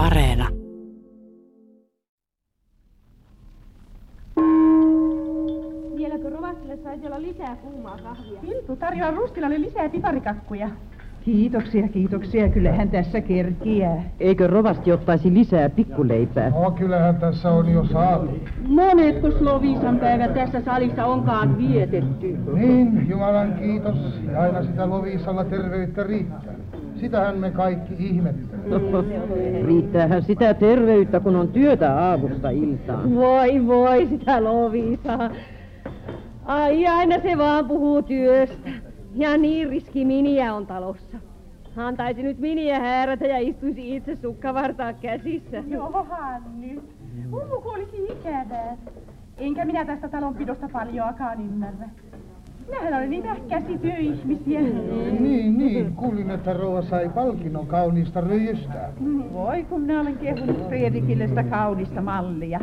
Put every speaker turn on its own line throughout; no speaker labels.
Areena.
Vieläkö rovastille saisi olla lisää kuumaa kahvia?
Hiltu tarjoaa Rustilalle lisää piparikakkuja. Kiitoksia, kiitoksia. Kyllähän tässä kerkiää.
Eikö rovasti ottaisi lisää pikkuleipää?
No kyllähän tässä on jo saatu.
Monetko Slovisan päivä tässä salissa onkaan vietetty?
Niin, Jumalan kiitos. Ja aina sitä Lovisalla terveyttä riittää. Sitähän me kaikki ihmettelemme.
Riittäähän sitä terveyttä, kun on työtä aamusta iltaan.
Voi voi sitä Lovisa. Ai aina se vaan puhuu työstä. Ja niin riski miniä on talossa. Antaisi nyt miniä häärätä ja istuisi itse sukkavartaa käsissä.
Johan nyt. Mummu kuolisi ikävää. Enkä minä tästä talonpidosta paljoakaan ymmärrä. Minähän olen niitä käsityöihmisiä.
Niin, niin. Kuulin, että rouva sai palkinnon kauniista röijystä.
Voi kun minä olen kehunut Fredrikille sitä kaunista mallia.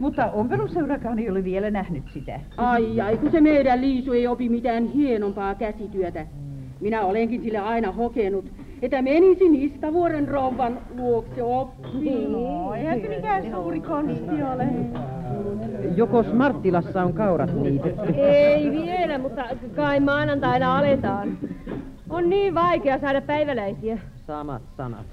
Mutta ompeluseurakaan ei ole vielä nähnyt sitä.
Ai ai, kun se meidän Liisu ei opi mitään hienompaa käsityötä. Minä olenkin sille aina hokenut, että menisin Istavuoren rouvan luokse oppiin.
No, eihän se mikään suuri konsti ole.
Jokos Marttilassa on kaurat niitetty?
Ei vielä, mutta kai maanantaina aletaan. On niin vaikea saada päiväläisiä.
Samat sanat.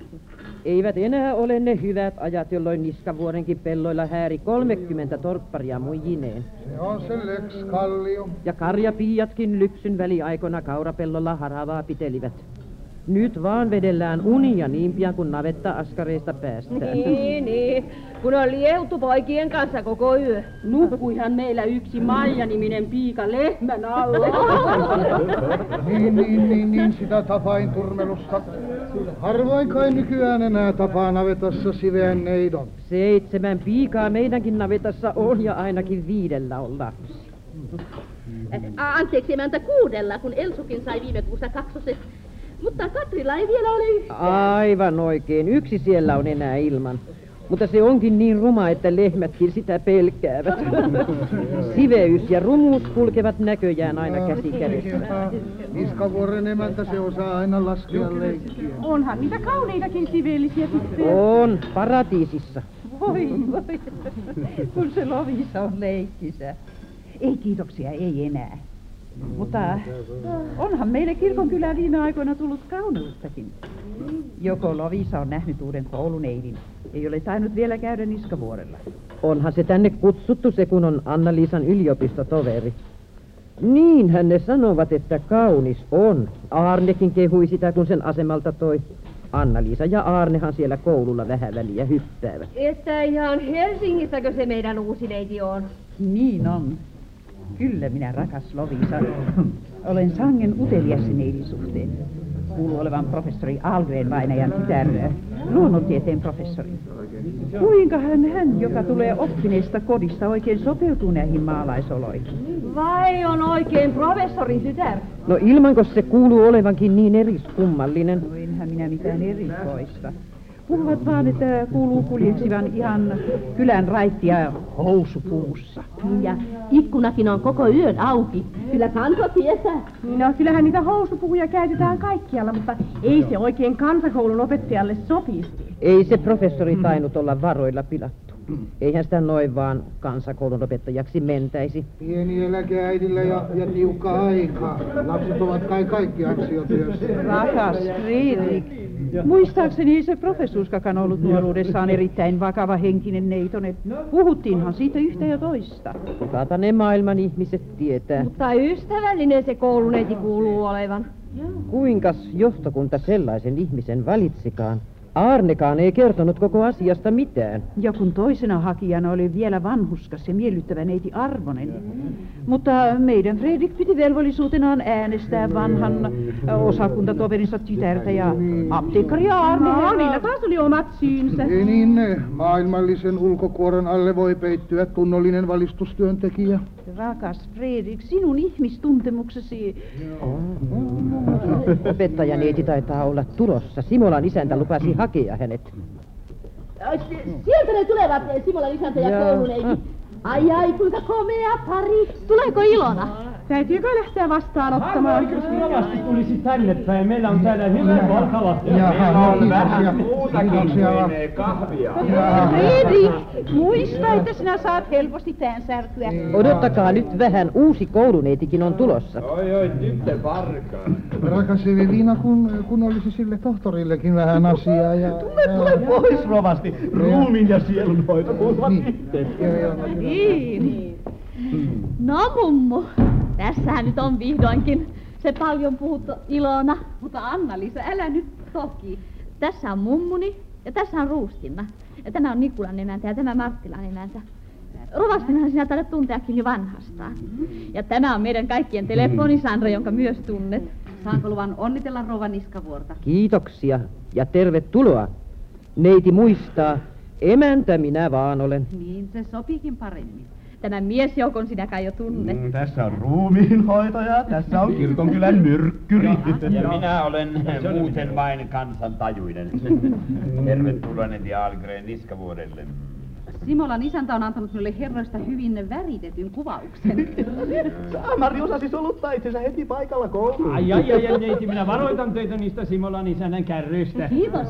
Eivät enää ole ne hyvät ajat, jolloin Niskavuorenkin pelloilla hääri 30 torpparia muijineen.
Se on se Lex Kallio.
Ja karjapiiatkin lypsyn väliaikoina kaurapellolla haravaa pitelivät. Nyt vaan vedellään unia niin pian kuin navetta askareista päästään.
Niin, niin. Kun on liehuttu poikien kanssa koko yö. Nukkuihan meillä yksi Maija-niminen piika lehmän alla.
Niin, niin, niin, niin, sitä tapain turmelusta. Harvoin kai nykyään enää tapaa navetassa siveän neidon.
Seitsemän piikaa meidänkin navetassa on ja ainakin viidellä on lapsi.
Anteeksi emäntä kuudella, kun Elsukin sai viime kuussa kaksoset. Mutta Katrilla ei vielä ole yhtään.
Aivan oikein. Yksi siellä on enää ilman. Mutta se onkin niin ruma, että lehmätkin sitä pelkäävät. Siveys ja rumuus kulkevat näköjään aina käsi kädessä.
Niskavuoren emäntä se osaa aina laskea leikkiä.
Onhan niitä kauneitakin siveellisiä tyttöjä.
On, paratiisissa.
Voi, voi. Kun se Lovisa on leikkisä. Ei kiitoksia, ei enää. Mutta onhan meille kirkonkylään viime aikoina tullut kauneuttakin. Joko Lovisa on nähnyt uuden kouluneidin. Ei ole tainnut vielä käydä Niskavuorella.
Onhan se tänne kutsuttu se, kun on Anna-Liisan yliopistotoveri. Niinhän ne sanovat, että kaunis on. Aarnekin kehui sitä, kun sen asemalta toi. Anna-Liisa ja Aarnehan siellä koululla vähän väliä hyppäävät.
Että ihan Helsingissäkö se meidän uusi neiti on?
Niin on. Kyllä minä rakas Lovisa. Olen sangen utelias neidin suhteen. Kuuluu olevan professori Algren vainajan tytär, luonnontieteen professori. Kuinkahan hän, joka tulee oppineesta kodista, oikein sopeutuu näihin maalaisoloihin?
Vai on oikein professorin tytär?
No ilmanko se kuuluu olevankin niin eriskummallinen?
No enhän minä mitään erikoista. Puhuvat vaan, että kuuluu kuljeksivan ihan kylän raittia housupuussa.
Ja ikkunakin on koko yön auki. Kyllä kansa tietää.
No kyllähän niitä housupuhuja käytetään kaikkialla, mutta ei se oikein kansakoulun opettajalle sopisi.
Ei se professori tainnut olla varoilla pilattu. Eihän sitä noin vaan kansakoulun opettajaksi mentäisi.
Pieni eläke äidillä ja, ja tiukka aika. Lapset ovat kai kaikki ansiotyössä.
Rakas Friedrich, muistaakseni se professuuskakan ollut nuoruudessaan erittäin vakava henkinen neitonen. Puhuttiinhan siitä yhtä ja toista.
Kukata ne maailman ihmiset tietää.
Mutta ystävällinen se kouluneiti kuuluu olevan.
Kuinkas johtokunta sellaisen ihmisen valitsikaan? Aarnekaan ei kertonut koko asiasta mitään.
Ja kun toisena hakijana oli vielä vanhuskas ja miellyttävä neiti Arvonen. Mutta meidän Fredrik piti velvollisuutenaan äänestää vanhan ö, osakuntatoverinsa tytärtä ja apteekkari Arne. No, niillä taas oli omat syynsä.
Ei niin. Maailmallisen ulkokuoren alle voi peittyä tunnollinen valistustyöntekijä.
Rakas Fredrik, sinun ihmistuntemuksesi...
Opettajaneiti taitaa olla tulossa. Simolan isäntä lupasi hakea hänet.
Si- Sieltä ne tulevat, Simolan isäntä ja kouluneiti. Ai ai, kuinka komea pari.
Tuleeko Ilona?
Täytyykö lähteä vastaanottamaan?
Jos rovasti tulisi tänne päin, meillä on täällä hyvä ruokala.
Jaha, no kiitoksia.
Muutakin
Kiitoksia vaan.
kuin kahvia.
Fredrik, muista, että sinä saat helposti päänsärkyä.
Odottakaa nyt vähän, uusi kouluneitikin on tulossa.
Oi, oi, tyttö varka.
Rakas Evelina, kun, kun olisi sille tohtorillekin vähän asiaa ja...
Tule pois rovasti. Ruumin ja sielunhoito kuuluvat
Niin.
yhteen.
No,
Niin. No mummu, tässähän nyt on vihdoinkin se paljon puhuttu Ilona. Mutta Anna-Liisa, älä nyt toki. Tässä on mummuni ja tässä on Ruustinna. Ja tämä on Nikulan emäntä ja tämä Marttilan emäntä. Rovastinhan sinä taidat tunteakin jo vanhastaan. Ja tämä on meidän kaikkien telefonisandra, jonka myös tunnet.
Saanko luvan onnitella Rova Niskavuorta?
Kiitoksia ja tervetuloa. Neiti muistaa, emäntä minä vaan olen.
Niin, se sopiikin paremmin.
Tämän miesjoukon sinä kai jo tunnet.
Mm, tässä on ruumiinhoitaja, tässä on kirkonkylän myrkkyri.
Ja minä olen muuten vain kansantajuinen. Tervetuloa Neti Algren niskavuodelle.
Simolan isäntä on antanut minulle herroista hyvin väritetyn kuvauksen.
Saamari osasi soluttaa itsensä heti paikalla kouluun.
Ai ai ai, ai neiti, minä varoitan teitä niistä Simolan isännän kärryistä.
Kiitos.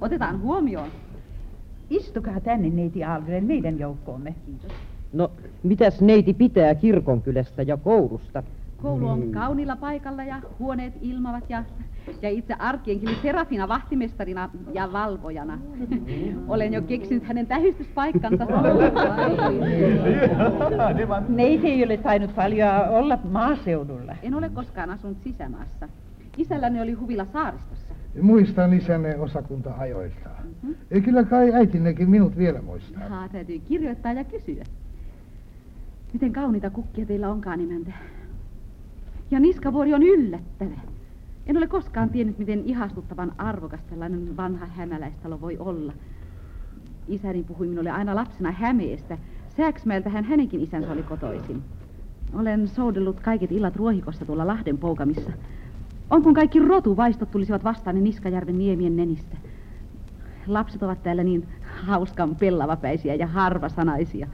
Otetaan huomioon.
Istukaa tänne, neiti Algren, meidän joukkoomme.
No, mitäs neiti pitää kirkonkylästä ja koulusta?
Koulu on kauniilla paikalla ja huoneet ilmavat ja, ja itse Arkkienkin Serafina vahtimestarina ja valvojana. Olen jo keksinyt hänen tähystyspaikkansa.
Neiti ei ole tainnut paljon olla maaseudulla.
En ole koskaan asunut sisämaassa. Isälläni oli huvila saaristossa.
Muistan isänne osakunta-ajoilta. Ei kyllä kai äitinnekin minut vielä muistaa.
Haa, täytyy kirjoittaa ja kysyä. Miten kauniita kukkia teillä onkaan nimäntä. Ja niskavuori on yllättävä. En ole koskaan tiennyt, miten ihastuttavan arvokas tällainen vanha hämäläistalo voi olla. Isäni puhui minulle aina lapsena Hämeestä. Sääksmäeltä hän hänenkin isänsä oli kotoisin. Olen soudellut kaiket illat ruohikossa tuolla Lahden poukamissa. On kun kaikki rotuvaistot tulisivat vastaan Niskajärven niemien nenistä. Lapset ovat täällä niin hauskan pellavapäisiä ja harvasanaisia.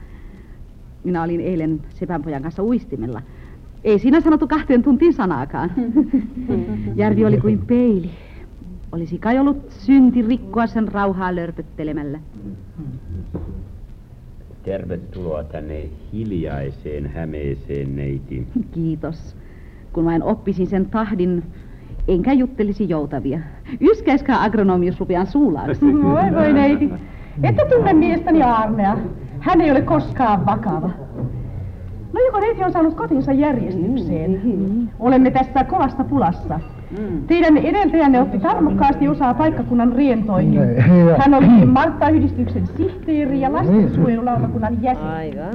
Minä olin eilen sepänpojan kanssa uistimella. Ei siinä sanottu kahteen tuntiin sanaakaan. Järvi oli kuin peili. Olisi kai ollut synti rikkoa sen rauhaa lörpöttelemällä.
Tervetuloa tänne hiljaiseen Hämeeseen, neiti.
Kiitos. Kun vain oppisin sen tahdin, enkä juttelisi joutavia. Yskäiskää agronomius rupean suulaaksi.
Voi voi neiti. Ette tunne miestäni Arnea. Hän ei ole koskaan vakava. No joko neiti on saanut kotinsa järjestykseen? Olemme tässä kovassa pulassa. Teidän edeltäjänne otti tarmokkaasti osaa paikkakunnan rientoihin. Hän oli Martta-yhdistyksen sihteeri ja lastensuojelulautakunnan jäsen.
Aivan.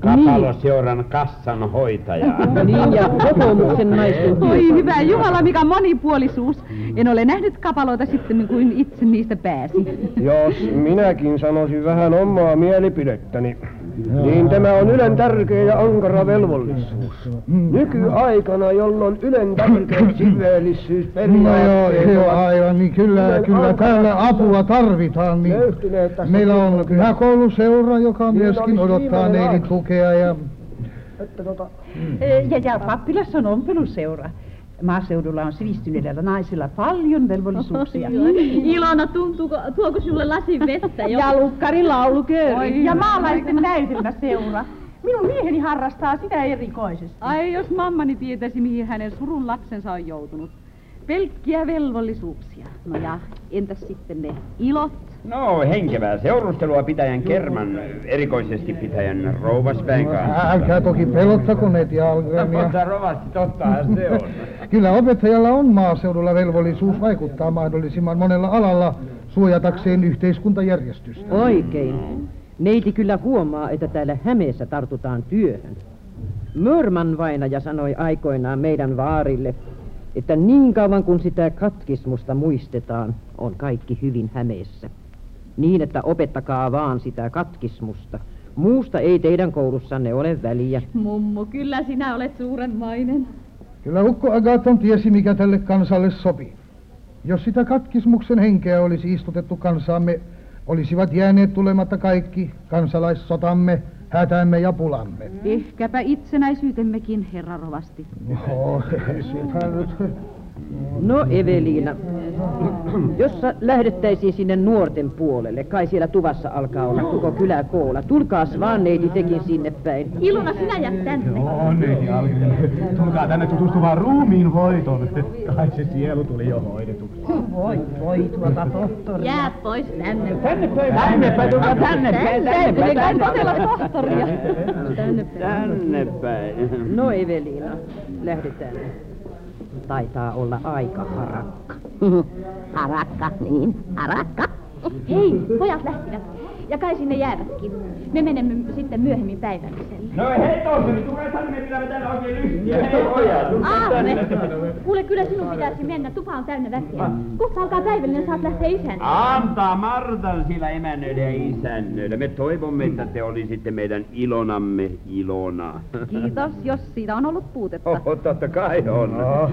Kapaloseuran kassan hoitaja.
Niin, ja kokoomuksen naisten
Oi hyvä Jumala, mikä monipuolisuus. En ole nähnyt kapaloita sitten kuin itse niistä pääsi.
Jos minäkin sanoisin vähän omaa mielipidettäni, niin tämä on Ylen tärkeä ja ankara velvollisuus. Nykyaikana, jolloin Ylen tärkeät
No joo,
siveellisyysperiaatteet
joo,
ovat
aivan, niin kyllä,
Ylen
kyllä täällä apua tarvitaan, niin meillä on
kirkossa.
pyhä kouluseura, joka
Niin
myöskin
olisi
odottaa
aika.
tukea ja
Että tota,
Ja, ja pappilassa on ompeluseura. Maaseudulla on sivistyneillä naisilla paljon velvollisuuksia.
Ilona, tuntuuko, tuoko sinulle lasin vettä jo?
Ja lukkarin laulukööri. Ja maalaisten näytelmäseura. Minun mieheni harrastaa sitä erikoisesti.
Ai jos mammani tietäisi, mihin hänen surun lapsensa on joutunut. Pelkkiä velvollisuuksia. No ja entäs sitten ne ilot?
No, henkevää seurustelua pitäjän kerman, erikoisesti pitäjän rouvasväen kanssa.
älkää toki pelottako neiti Algrenia.
Mutta rovasti, tottahan se on.
Kyllä opettajalla on maaseudulla velvollisuus vaikuttaa mahdollisimman monella alalla suojatakseen yhteiskuntajärjestystä.
Oikein. Neiti kyllä huomaa, että täällä Hämeessä tartutaan työhön. Mörman vainaja sanoi aikoinaan meidän vaarille, että niin kauan kun sitä katkismusta muistetaan, on kaikki hyvin Hämeessä. Niin, että opettakaa vaan sitä katkismusta. Muusta ei teidän koulussanne ole väliä.
Mummu, kyllä sinä olet suurenmainen.
Kyllä Ukko Agaton tiesi, mikä tälle kansalle sopii. Jos sitä katkismuksen henkeä olisi istutettu kansaamme, olisivat jääneet tulematta kaikki kansalaissotamme, hätämme ja pulamme.
Ehkäpä itsenäisyytemmekin, herra rovasti.
Joo, sitä nyt.
No Eveliina, jos sä lähdettäisiin sinne nuorten puolelle, kai siellä tuvassa alkaa olla koko kylä koolla. Tulkaas vaan neiti tekin sinne päin.
Ilona, sinä jät tänne.
Joo, neiti Algren. Tulkaa tänne tutustumaan ruumiin hoitoon. Kai se sielu tuli jo hoidetuksi.
Voi, voi tuota tohtori.
Jäät pois tänne.
Tänne päin.
Tänne päin, tulkaa tänne päin, tänne päin, tänne
Todella tohtoria.
Tänne päin.
Tänne päin.
No Eveliina, lähdetään. Taitaa olla aika harakka.
Harakka, niin, harakka. Hei, pojat lähtivät. Ja kai sinne jäävätkin. Me menemme sitten myöhemmin päivälliselle.
No hei tohtori, tulee tänne, me pidämme täällä oikein lyhtiä. Hei pojat,
Aarne, kuule kyllä sinun pitäisi mennä, tupa on täynnä väkeä. Kohta alkaa päivällinen, saat lähteä isän.
Antaa Martan sillä emännöidä ja isännöidä. Me toivomme, että te olisitte meidän ilonamme ilona.
Kiitos, jos siitä on ollut puutetta.
Oho, totta kai on.
No,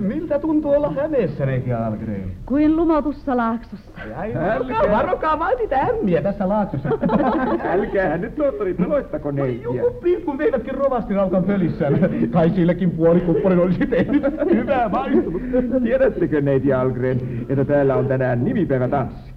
miltä tuntuu olla Hämeessä, neiti Algren?
Kuin lumotussa laaksossa.
Varokaa, varokaa vain niitä ämmiä tässä laaksossa.
Älkäähän nyt tohtori peloittako neitiä.
Joku pilkku meidätkin rovasti raukan pölissä. Kai silläkin puoli kupparin olisi tehnyt hyvää maistumusta.
Tiedättekö neiti Algren, että täällä on tänään nimipäivätanssit?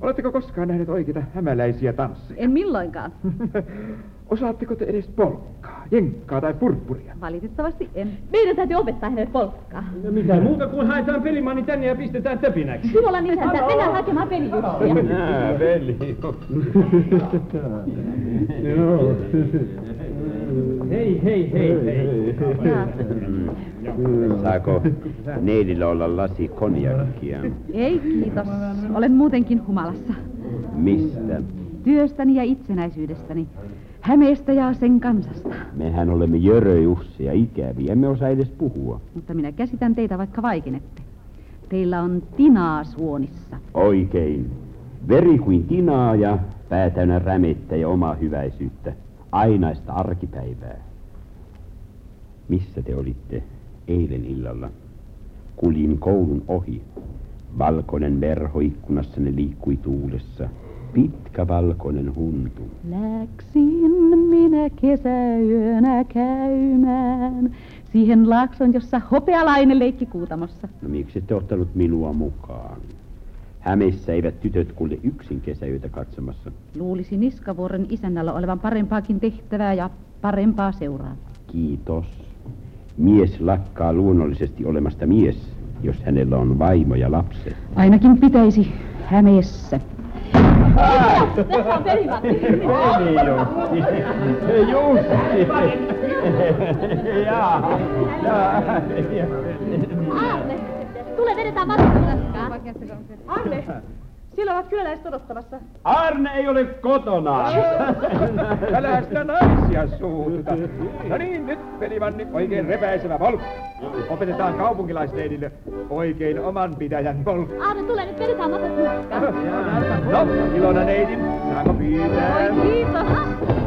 Oletteko koskaan nähneet oikeita hämäläisiä tansseja?
En milloinkaan.
Osaatteko te edes polkkaa, jenkkaa tai purppuria?
Valitettavasti en.
Meidän täytyy opettaa hänelle polkkaa.
Mitä muuta kuin haetaan pelimanni tänne ja pistetään töpinäksi.
Simolan isäntä, mennään hakemaan pelijuttuja.
Nää.
Joo. Hei, hei, hei, hei.
Saako neidillä olla lasi konjakkia?
Ei kiitos. Olen muutenkin humalassa.
Mistä?
Työstäni ja itsenäisyydestäni. Hämeestä ja sen kansasta.
Mehän olemme jöröjusseja ikäviä, emme osaa edes puhua.
Mutta minä käsitän teitä vaikka vaikenette. Teillä on tinaa suonissa.
Oikein. Veri kuin tinaa ja pää täynnä rämettä ja omaa hyväisyyttä. Ainaista arkipäivää. Missä te olitte eilen illalla? Kuljin koulun ohi. Valkoinen verho ikkunassanne liikkui tuulessa. Pitkä valkoinen huntu.
Läksin minä kesäyönä käymään siihen laakson, jossa hopealainen leikki kuutamossa.
No miksi ette ottanut minua mukaan? Hämeissä eivät tytöt kulje yksin kesäyötä katsomassa.
Luulisi Niskavuoren isännällä olevan parempaakin tehtävää ja parempaa seuraa.
Kiitos. Mies lakkaa luonnollisesti olemasta mies, jos hänellä on vaimo ja lapset.
Ainakin pitäisi Hämeessä.
Tässä on pelimatti.
Veli Jussi. Jussi. Jaa.
Aarne, tule vedetään matkataskaa.
Anne, siellä ovat kyläläiset odottamassa.
Arne ei ole kotona.
Älä sitä naisia suututa. No niin, nyt pelimanni oikein repäisevä polku. Opetetaan kaupunkilaisneidille oikein oman pitäjän polku.
Aarne, tule nyt vedetään matkataskaa.
No, Ilona neidin, saako pyytää?
Oi kiitos.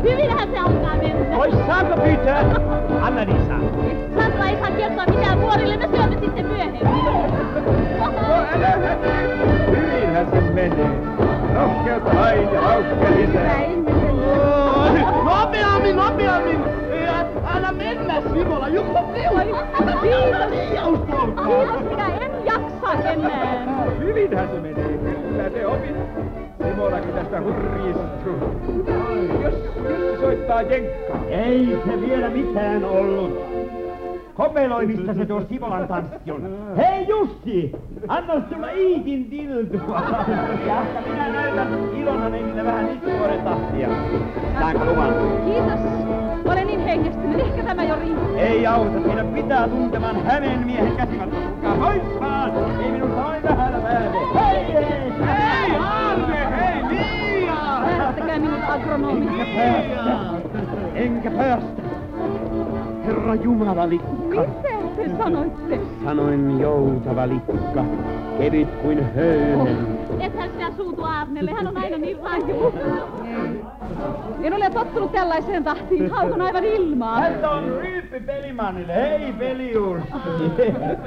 Hyvinhän se alkaa mennä.
Oi, saanko pyytää? Anna-Liisa.
Sandra ei saa kertoa mitään vuorille, me syömme sitten myöhemmin.
No älä hätää. Se menee. Rohkeutta vain ja hauska lisää.
Nopeammin, nopeammin! Älä mennä, Simola, joku
Kiitos. Kiitos, minä en jaksa enää.
Hyvinhän se menee. Kyllä te opit. Simonakin tästä hurjistuu. Jos soittaa jenkkaa.
Ei se vielä mitään ollut. Kopeloimista se tuo Simolan tanssi on. Hei Jussi! Anna tulla Iitin tiltua. Ja minä näytän Ilona neidille vähän istuvuoden tahtia. Saanko luvan?
Kiitos. Olen niin hengestynyt. Ehkä tämä jo riittää.
Ei auta, siinä pitää tunteman hänen miehen käsivartta. Tulkaa pois vaan! Ei minusta noin vähällä pääse. Hei, hei!
Hei, Arne, hei, Mia!
Päästäkää minut agronomi.
Päästä. Enkä päästä. Herra Jumala likka.
Mitä te sanoitte?
Sanoin joutava likka, kevyt kuin höyhen.
Ethän sinä suutu Aarnelle, hän on aina niin raju.
En ole tottunut tällaiseen tahtiin. Haukon aivan ilmaa.
Häntä on ryyppä
Typpi Pelimannille. Hei Pelius.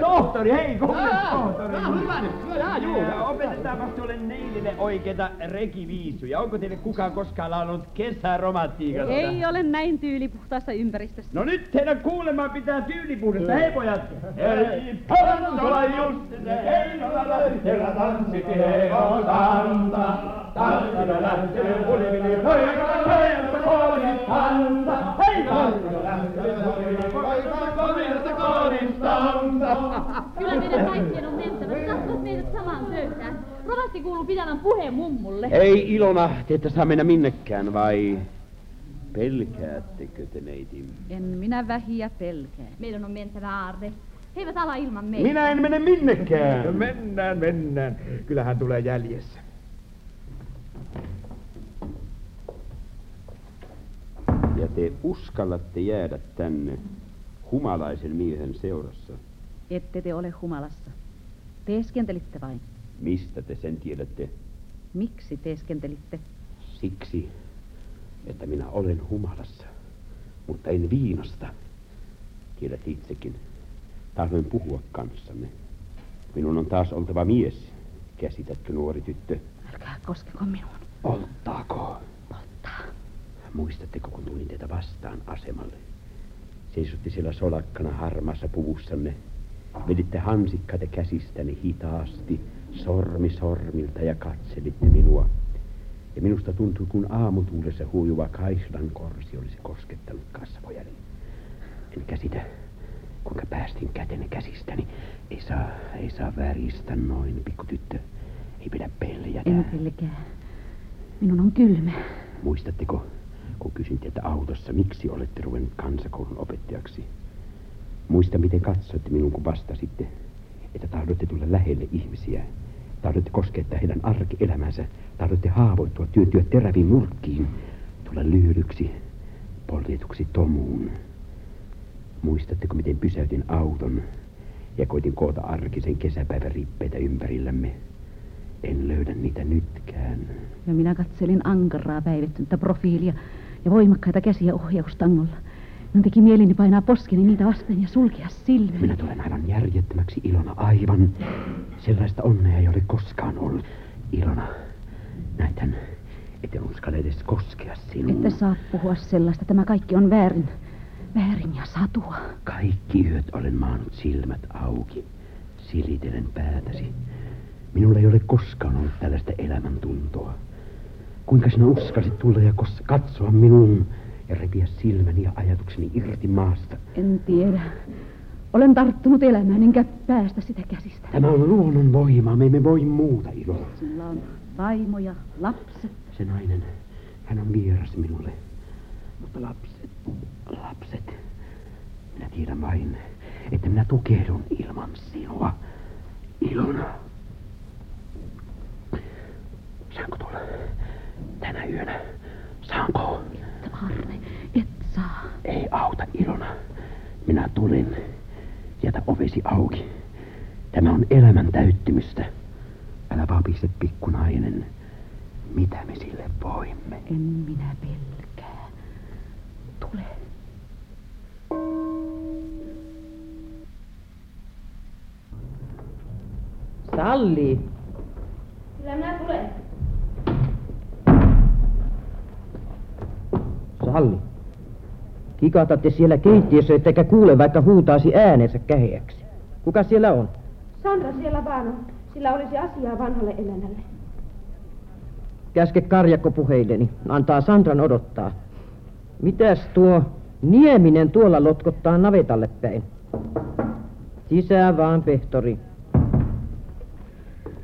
Tohtori, hei, kummin tohtori.
hyvä nyt. Jaa, juu.
Ja opetetaanpas tuolle neilille oikeita rekiviisuja. Onko teille kukaan koskaan laulanut kesäromantiikasta?
Ei ole näin tyylipuhtaassa ympäristössä.
No nyt teidän kuulemaan pitää tyylipuhdesta. Hei pojat! Hei, Pantola just se heinolla lähtevä tanssitti hevosanta. Tanssilla lähtee pulivili poika, poika, koodin panta. Hei, tanssilla lähtee pulivili poika, koodista koodistanta.
Kyllä meidän kaikkien on mentävä. Tahtois meidät samaan pöytään. Rovasti kuuluu pitävän puheen mummulle.
Ei Ilona, te ette saa mennä minnekään, vai pelkäättekö te neiti?
En minä vähiä pelkää.
Meidän on mentävä Aarne. He eivät ala ilman meitä.
Minä en mene minnekään. Mennään, mennään. Kyllähän tulee jäljessä.
Ja te uskallatte jäädä tänne humalaisen miehen seurassa.
Ette te ole humalassa. Teeskentelitte vain.
Mistä te sen tiedätte?
Miksi teeskentelitte?
Siksi, että minä olen humalassa, mutta en viinasta. Tiedät itsekin. Tahdoin puhua kanssanne. Minun on taas oltava mies. Käsitätkö, nuori tyttö?
Älkää koskeko minuun.
Polttaako? Muistatteko, kun tulin teitä vastaan asemalle? Seisotti siellä solakkana harmaassa puvussanne. Veditte hansikkaita käsistäni hitaasti, sormi sormilta ja katselitte minua. Ja minusta tuntui, kun aamutuulessa huijuva kaislan korsi olisi koskettanut kasvojani. En käsitä, kuinka päästin kätenne käsistäni. Ei saa, ei saa väristä noin, pikkutyttö. Ei pidä peljätä.
En pelkää. Minun on kylmä.
Muistatteko, kun kysyin teiltä autossa, miksi olette ruvennut kansakoulun opettajaksi? Muista, miten katsoitte minun, kun vastasitte, että tahdotte tulla lähelle ihmisiä. Tahdotte koskettaa heidän arkielämänsä. Tahdotte haavoittua, työntyä teräviin nurkkiin. Tulla lyhydyksi, poljetuksi tomuun. Muistatteko, miten pysäytin auton ja koitin koota arkisen kesäpäivän rippeitä ympärillämme? En löydä niitä nytkään.
Ja minä katselin ankaraa päivittynyttä profiilia ja voimakkaita käsiä ohjaustangolla. Minun teki mielini painaa poskeni niitä vasten ja sulkea silmäni.
Minä tulen aivan järjettömäksi, Ilona, aivan. Sellaista onnea ei ole koskaan ollut. Ilona, näethän, etten uskalla edes koskea sinuun.
Ette saa puhua sellaista. Tämä kaikki on väärin. Väärin ja satua.
Kaikki yöt olen maannut silmät auki. Silitelen päätäsi. Minulla ei ole koskaan ollut tällaista elämäntuntoa. Kuinka sinä uskalsit tulla ja katsoa minuun ja repiä silmäni ja ajatukseni irti maasta?
En tiedä. Olen tarttunut elämään, enkä päästä sitä käsistä.
Tämä on luonnon voima, me emme voi muuta, Ilo.
Sillä on vaimo ja lapset.
Se nainen, hän on vieras minulle. Mutta lapset, lapset, minä tiedän vain, että minä tukehdun ilman sinua. Ilona. Saanko tulla tänä yönä? Saanko?
Arne, et saa.
Ei auta, Ilona. Minä tulen. Jätä ovesi auki. Tämä on elämän täyttymystä. Älä vapise, pikkunainen. Mitä me sille voimme?
En minä pelkää. Tule.
Salli.
Kyllä minä tulen.
Salli. Kikatatte siellä keittiössä, ettekä kuule, vaikka huutaisi äänensä käheäksi. Kuka siellä on?
Sandra siellä vaan on. Sillä olisi asiaa vanhalle emännälle.
Käske karjakko puheilleni. Antaa Sandran odottaa. Mitäs tuo Nieminen tuolla lotkottaa navetalle päin? Sisään vaan, pehtori.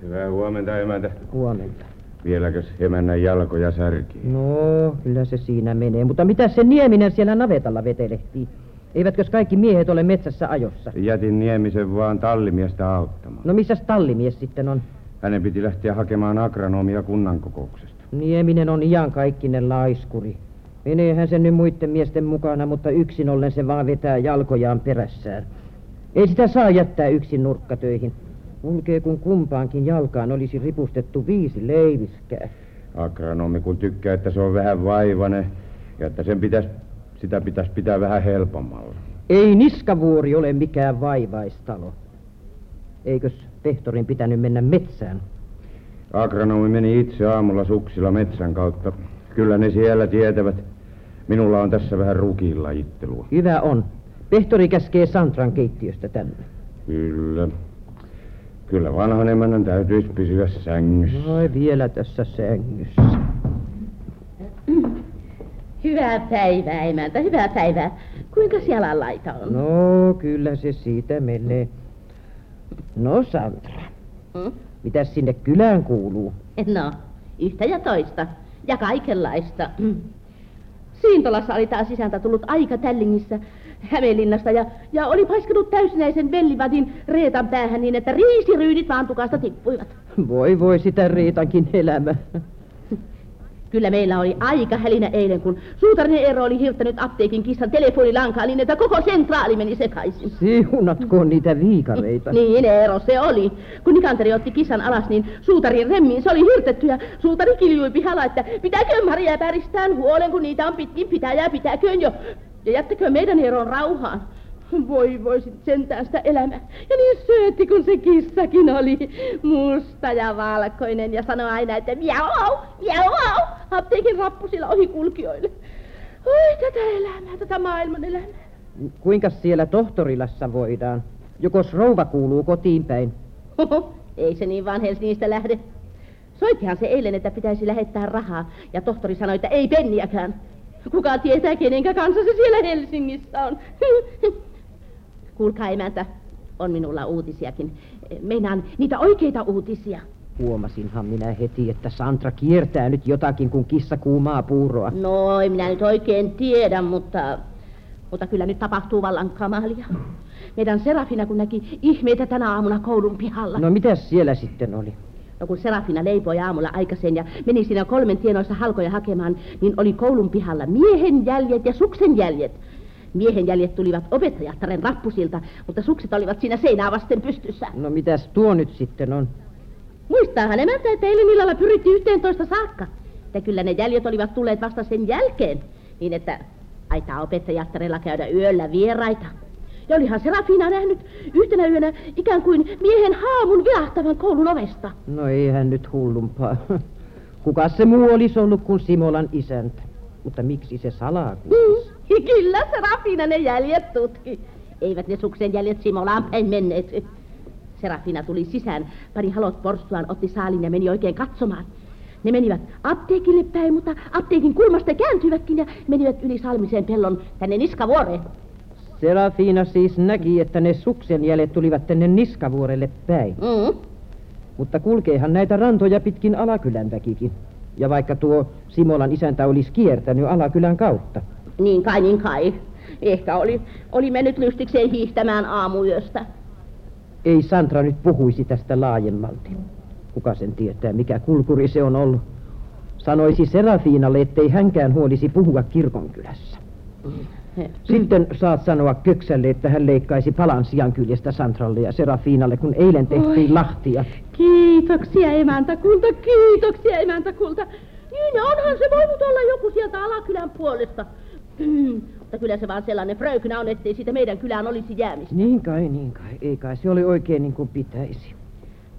Hyvää huomenta, emäntä.
Huomenta.
Vieläkös emännän jalkoja särkii?
No, kyllä se siinä menee. Mutta mitä se Nieminen siellä navetalla vetelehtii? Eivätkös kaikki miehet ole metsässä ajossa?
Jätin Niemisen vaan tallimiestä auttamaan.
No missäs tallimies sitten on?
Hänen piti lähteä hakemaan agronomia kunnan kokouksesta.
Nieminen on iankaikkinen laiskuri. Meneehän se nyt muiden miesten mukana, mutta yksin ollen se vaan vetää jalkojaan perässään. Ei sitä saa jättää yksin nurkkatöihin. Kulkee kun kumpaankin jalkaan olisi ripustettu viisi leiviskää.
Agronomi kun tykkää, että se on vähän vaivane ja että sen pitäisi, sitä pitäisi pitää vähän helpommalla.
Ei Niskavuori ole mikään vaivaistalo. Eikös pehtorin pitänyt mennä metsään?
Agronomi meni itse aamulla suksilla metsän kautta. Kyllä ne siellä tietävät. Minulla on tässä vähän rukiin lajittelua.
Hyvä on. Pehtori käskee Santran keittiöstä tänne.
Kyllä. Kyllä vanhan emännän täytyisi pysyä sängyssä.
Vai vielä tässä sängyssä.
Hyvää päivää, emäntä, hyvää päivää. Kuinka siellä laita on?
No, kyllä se siitä menee. No, Santra.
Hmm?
Mitäs sinne kylään kuuluu?
No, yhtä ja toista. Ja kaikenlaista. Siintolassa oli taas isäntä tullut aika tällingissä Hämeenlinnasta ja, ja oli paiskenut täysinäisen vellivadin Reetan päähän niin, että riisiryydit vaan tukasta tippuivat.
Voi voi sitä Riitankin elämä.
Kyllä meillä oli aika hälinä eilen, kun suutarin Eero oli hirttänyt apteekin kissan telefonilankaa niin, että koko sentraali meni sekaisin.
Siunatkoon niitä viikareita.
Niin, Eero, se oli. Kun Nikanteri otti kissan alas, niin suutarin remmiin se oli hirtetty ja suutari kiljui pihalla, että pitääkö Maria päristään huolen, kun niitä on pitkin pitäjää, pitääköön jo. Ja jättäkö meidän Eeron rauhaan. Voi voi sit sentään sitä elämää. Ja niin söötti kun se kissakin oli. Musta ja valkoinen ja sanoi aina, että miau, miau, apteekin rappusilla ohi kulkijoille. Oi tätä elämää, tätä maailman elämää.
Kuinka siellä tohtorilassa voidaan? Jokos rouva kuuluu kotiin päin?
Oho, ei se niin vaan Helsingistä lähde. Soittihan se eilen, että pitäisi lähettää rahaa, ja tohtori sanoi, että ei penniäkään. Kuka tietää, kenenkä kanssa se siellä Helsingissä on. Kuulkaa emäntä, on minulla uutisiakin. Meinaan niitä oikeita uutisia.
Huomasinhan minä heti, että Santra kiertää nyt jotakin, kun kissa kuumaa puuroa.
No, en minä nyt oikein tiedä, mutta, mutta kyllä nyt tapahtuu vallan kamalia. Meidän Serafina, kun näki ihmeitä tänä aamuna koulun pihalla.
No mitäs siellä sitten oli?
No kun Serafina leipoi aamulla aikaisen ja meni siinä kolmen tienoissa halkoja hakemaan, niin oli koulun pihalla miehen jäljet ja suksen jäljet. Miehen jäljet tulivat opettajattaren rappusilta, mutta sukset olivat siinä seinää vasten pystyssä.
No mitäs tuo nyt sitten on?
Muistaahan emäntä, että eilen illalla pyritti 11 saakka. Ja kyllä ne jäljet olivat tulleet vasta sen jälkeen, niin että aitaa opettajattarella käydä yöllä vieraita. Ja olihan Serafina nähnyt yhtenä yönä ikään kuin miehen haamun vilahtavan koulun ovesta.
No eihän nyt hullumpaa. Kuka se muu olisi ollut kuin Simolan isäntä? Mutta miksi se salaa
mm, Kyllä Serafina ne jäljet tutki. Eivät ne suksen jäljet Simolaan päin menneet. Serafina tuli sisään, pari halot porstuaan, otti saalin ja meni oikein katsomaan. Ne menivät apteekille päin, mutta apteekin kulmasta kääntyivätkin ja menivät yli Salmiseen pellon tänne Niskavuoreen.
Serafina siis näki, että ne suksen jäljet tulivat tänne Niskavuorelle päin.
Mm.
Mutta kulkeehan näitä rantoja pitkin Alakylän väkikin. Ja vaikka tuo Simolan isäntä olisi kiertänyt Alakylän kautta.
Niin kai, niin kai. Ehkä oli, oli mennyt lystikseen hiihtämään aamuyöstä.
Ei Sandra nyt puhuisi tästä laajemmalti. Kuka sen tietää, mikä kulkuri se on ollut. Sanoisi Serafiinalle, ettei hänkään huolisi puhua kirkonkylässä. Sitten saat sanoa Köksälle, että hän leikkaisi palan siankyljestä Santralle ja Serafiinalle, kun eilen tehtiin Oi. lahtia.
Kiitoksia emäntäkulta, kiitoksia emäntäkulta. Niin onhan se voinut olla joku sieltä Alakylän puolesta. Mutta kyllä se vaan sellainen fröykynä on, ettei siitä meidän kylään olisi jäämistä.
Niin kai, niin kai. Ei kai se oli oikein niin kuin pitäisi.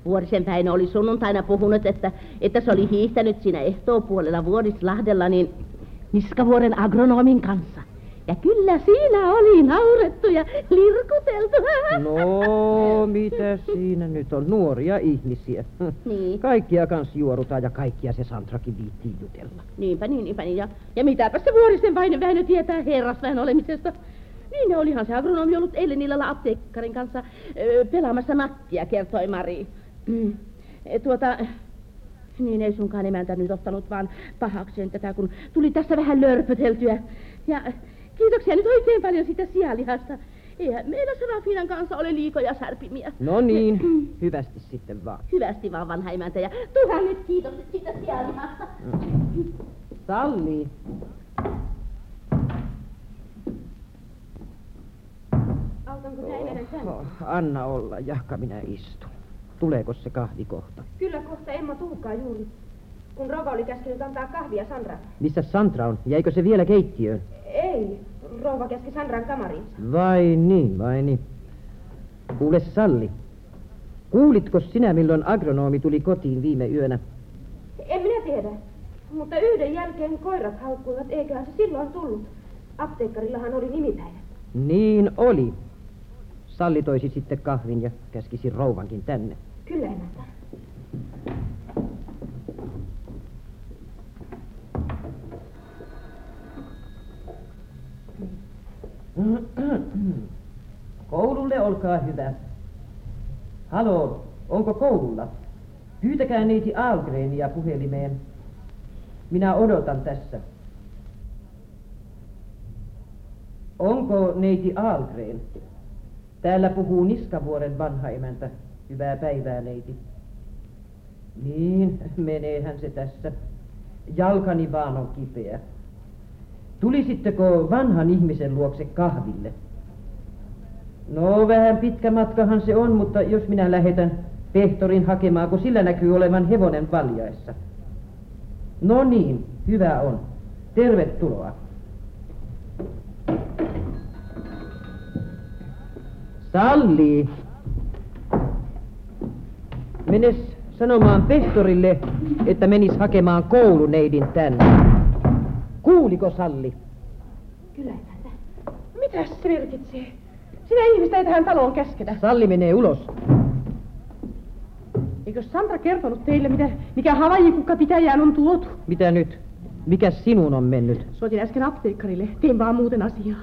Vuorisen päin oli sunnuntaina puhunut, että, että se oli hiihtänyt siinä ehtoopuolella Vuorislahdella niin Niskavuoren agronomin kanssa. Ja kyllä siinä oli naurettu ja lirkuteltu.
No, mitä siinä nyt on? Nuoria ihmisiä.
Niin.
Kaikkia kans juorutaan ja kaikkia se Santrakin viittii jutella.
Niinpä niin, niinpä niin. Ja, ja mitäpä se Vuorisen Väinö Väinö tietää herrasväen olemisesta. Niin olihan se agronomi ollut eilen illalla apteekkarin kanssa ö, pelaamassa nattia, kertoi Mari. Mm. Tuota, niin ei sunkaan emäntä nyt ottanut vaan pahakseen tätä, kun tuli tässä vähän lörpöteltyä. Ja kiitoksia nyt oikein paljon siitä sialihasta. Eihän meillä Serafinan kanssa ole liikoja särpimiä.
No niin, Me, hyvästi sitten vaan.
Hyvästi vaan, vanha emäntä, ja tuhannet kiitokset siitä sialihasta.
Mm. Salli.
Autanko oh,
Anna olla, jahka minä istun. Tuleeko se kahvi kohta?
Kyllä kohta Emma tulkaa juuri. Kun Rova oli käskenyt antaa kahvia Sandra.
Missä Sandra on? Jäikö se vielä keittiöön?
Ei. Rouva käski Sandran kamariinsa.
Vai niin, vai niin. Kuule Salli, kuulitko sinä milloin agronomi tuli kotiin viime yönä?
En minä tiedä. Mutta yhden jälkeen koirat haukkuivat, eiköhän se silloin tullut. Apteekkarillahan oli nimipäivä.
Niin oli. Salli toisi sitten kahvin ja käskisi rouvankin tänne.
Kyllä emäntä.
Koululle olkaa hyvä. Halo, onko koululla? Pyytäkää neiti Algrenia puhelimeen. Minä odotan tässä. Onko neiti Algren? Täällä puhuu Niskavuoren vanha emäntä. Hyvää päivää, neiti. Niin, meneehän se tässä. Jalkani vaan on kipeä. Tulisitteko vanhan ihmisen luokse kahville? No, vähän pitkä matkahan se on, mutta jos minä lähetän pehtorin hakemaan, kun sillä näkyy olevan hevonen valjaessa. No niin, hyvä on. Tervetuloa. Salli. Menes sanomaan pehtorille, että menis hakemaan kouluneidin tänne. Kuuliko Salli?
Kyllä emäntä. Mitä se merkitsee? Sinä ihmistä ei tähän taloon käsketä.
Salli menee ulos.
Eikö Sandra kertonut teille, mitä, mikä havajikukka pitäjään on tuotu?
Mitä nyt? Mikä sinun on mennyt?
Soitin äsken apteekkarille. Tein vaan muuten asiaa.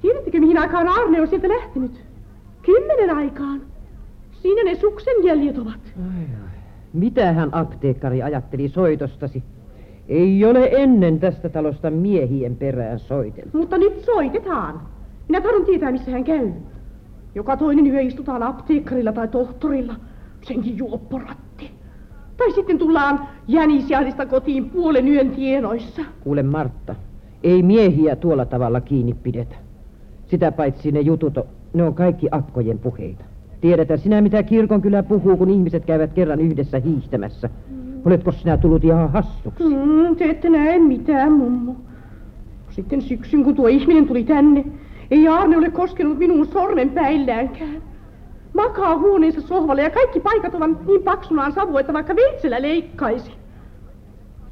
Tiedättekö, mihin aikaan Arne on sieltä lähtenyt? Kymmenen aikaan. Siinä ne suksen jäljet ovat.
Ai, ai. Mitä hän apteekkari ajatteli soitostasi? Ei ole ennen tästä talosta miehien perään soitellut.
Mutta nyt soitetaan. Minä tahdon tietää, missä hän käy. Joka toinen yö istutaan apteekkarilla tai tohtorilla. Senkin juopporatti. Tai sitten tullaan jänisjahdista kotiin puolen yön tienoissa.
Kuule Martta, ei miehiä tuolla tavalla kiinni pidetä. Sitä paitsi ne jutut, on, ne on kaikki akkojen puheita. Tiedetään sinä, mitä kirkon kyllä puhuu, kun ihmiset käyvät kerran yhdessä hiihtämässä. Oletko sinä tullut ihan hassuksi?
Mm, te ette näe mitään, mummo. Sitten syksyn, kun tuo ihminen tuli tänne, ei Arne ole koskenut minun sormen päilläänkään. Makaa huoneensa sohvalle ja kaikki paikat ovat niin paksunaan savu, että vaikka veitsellä leikkaisi.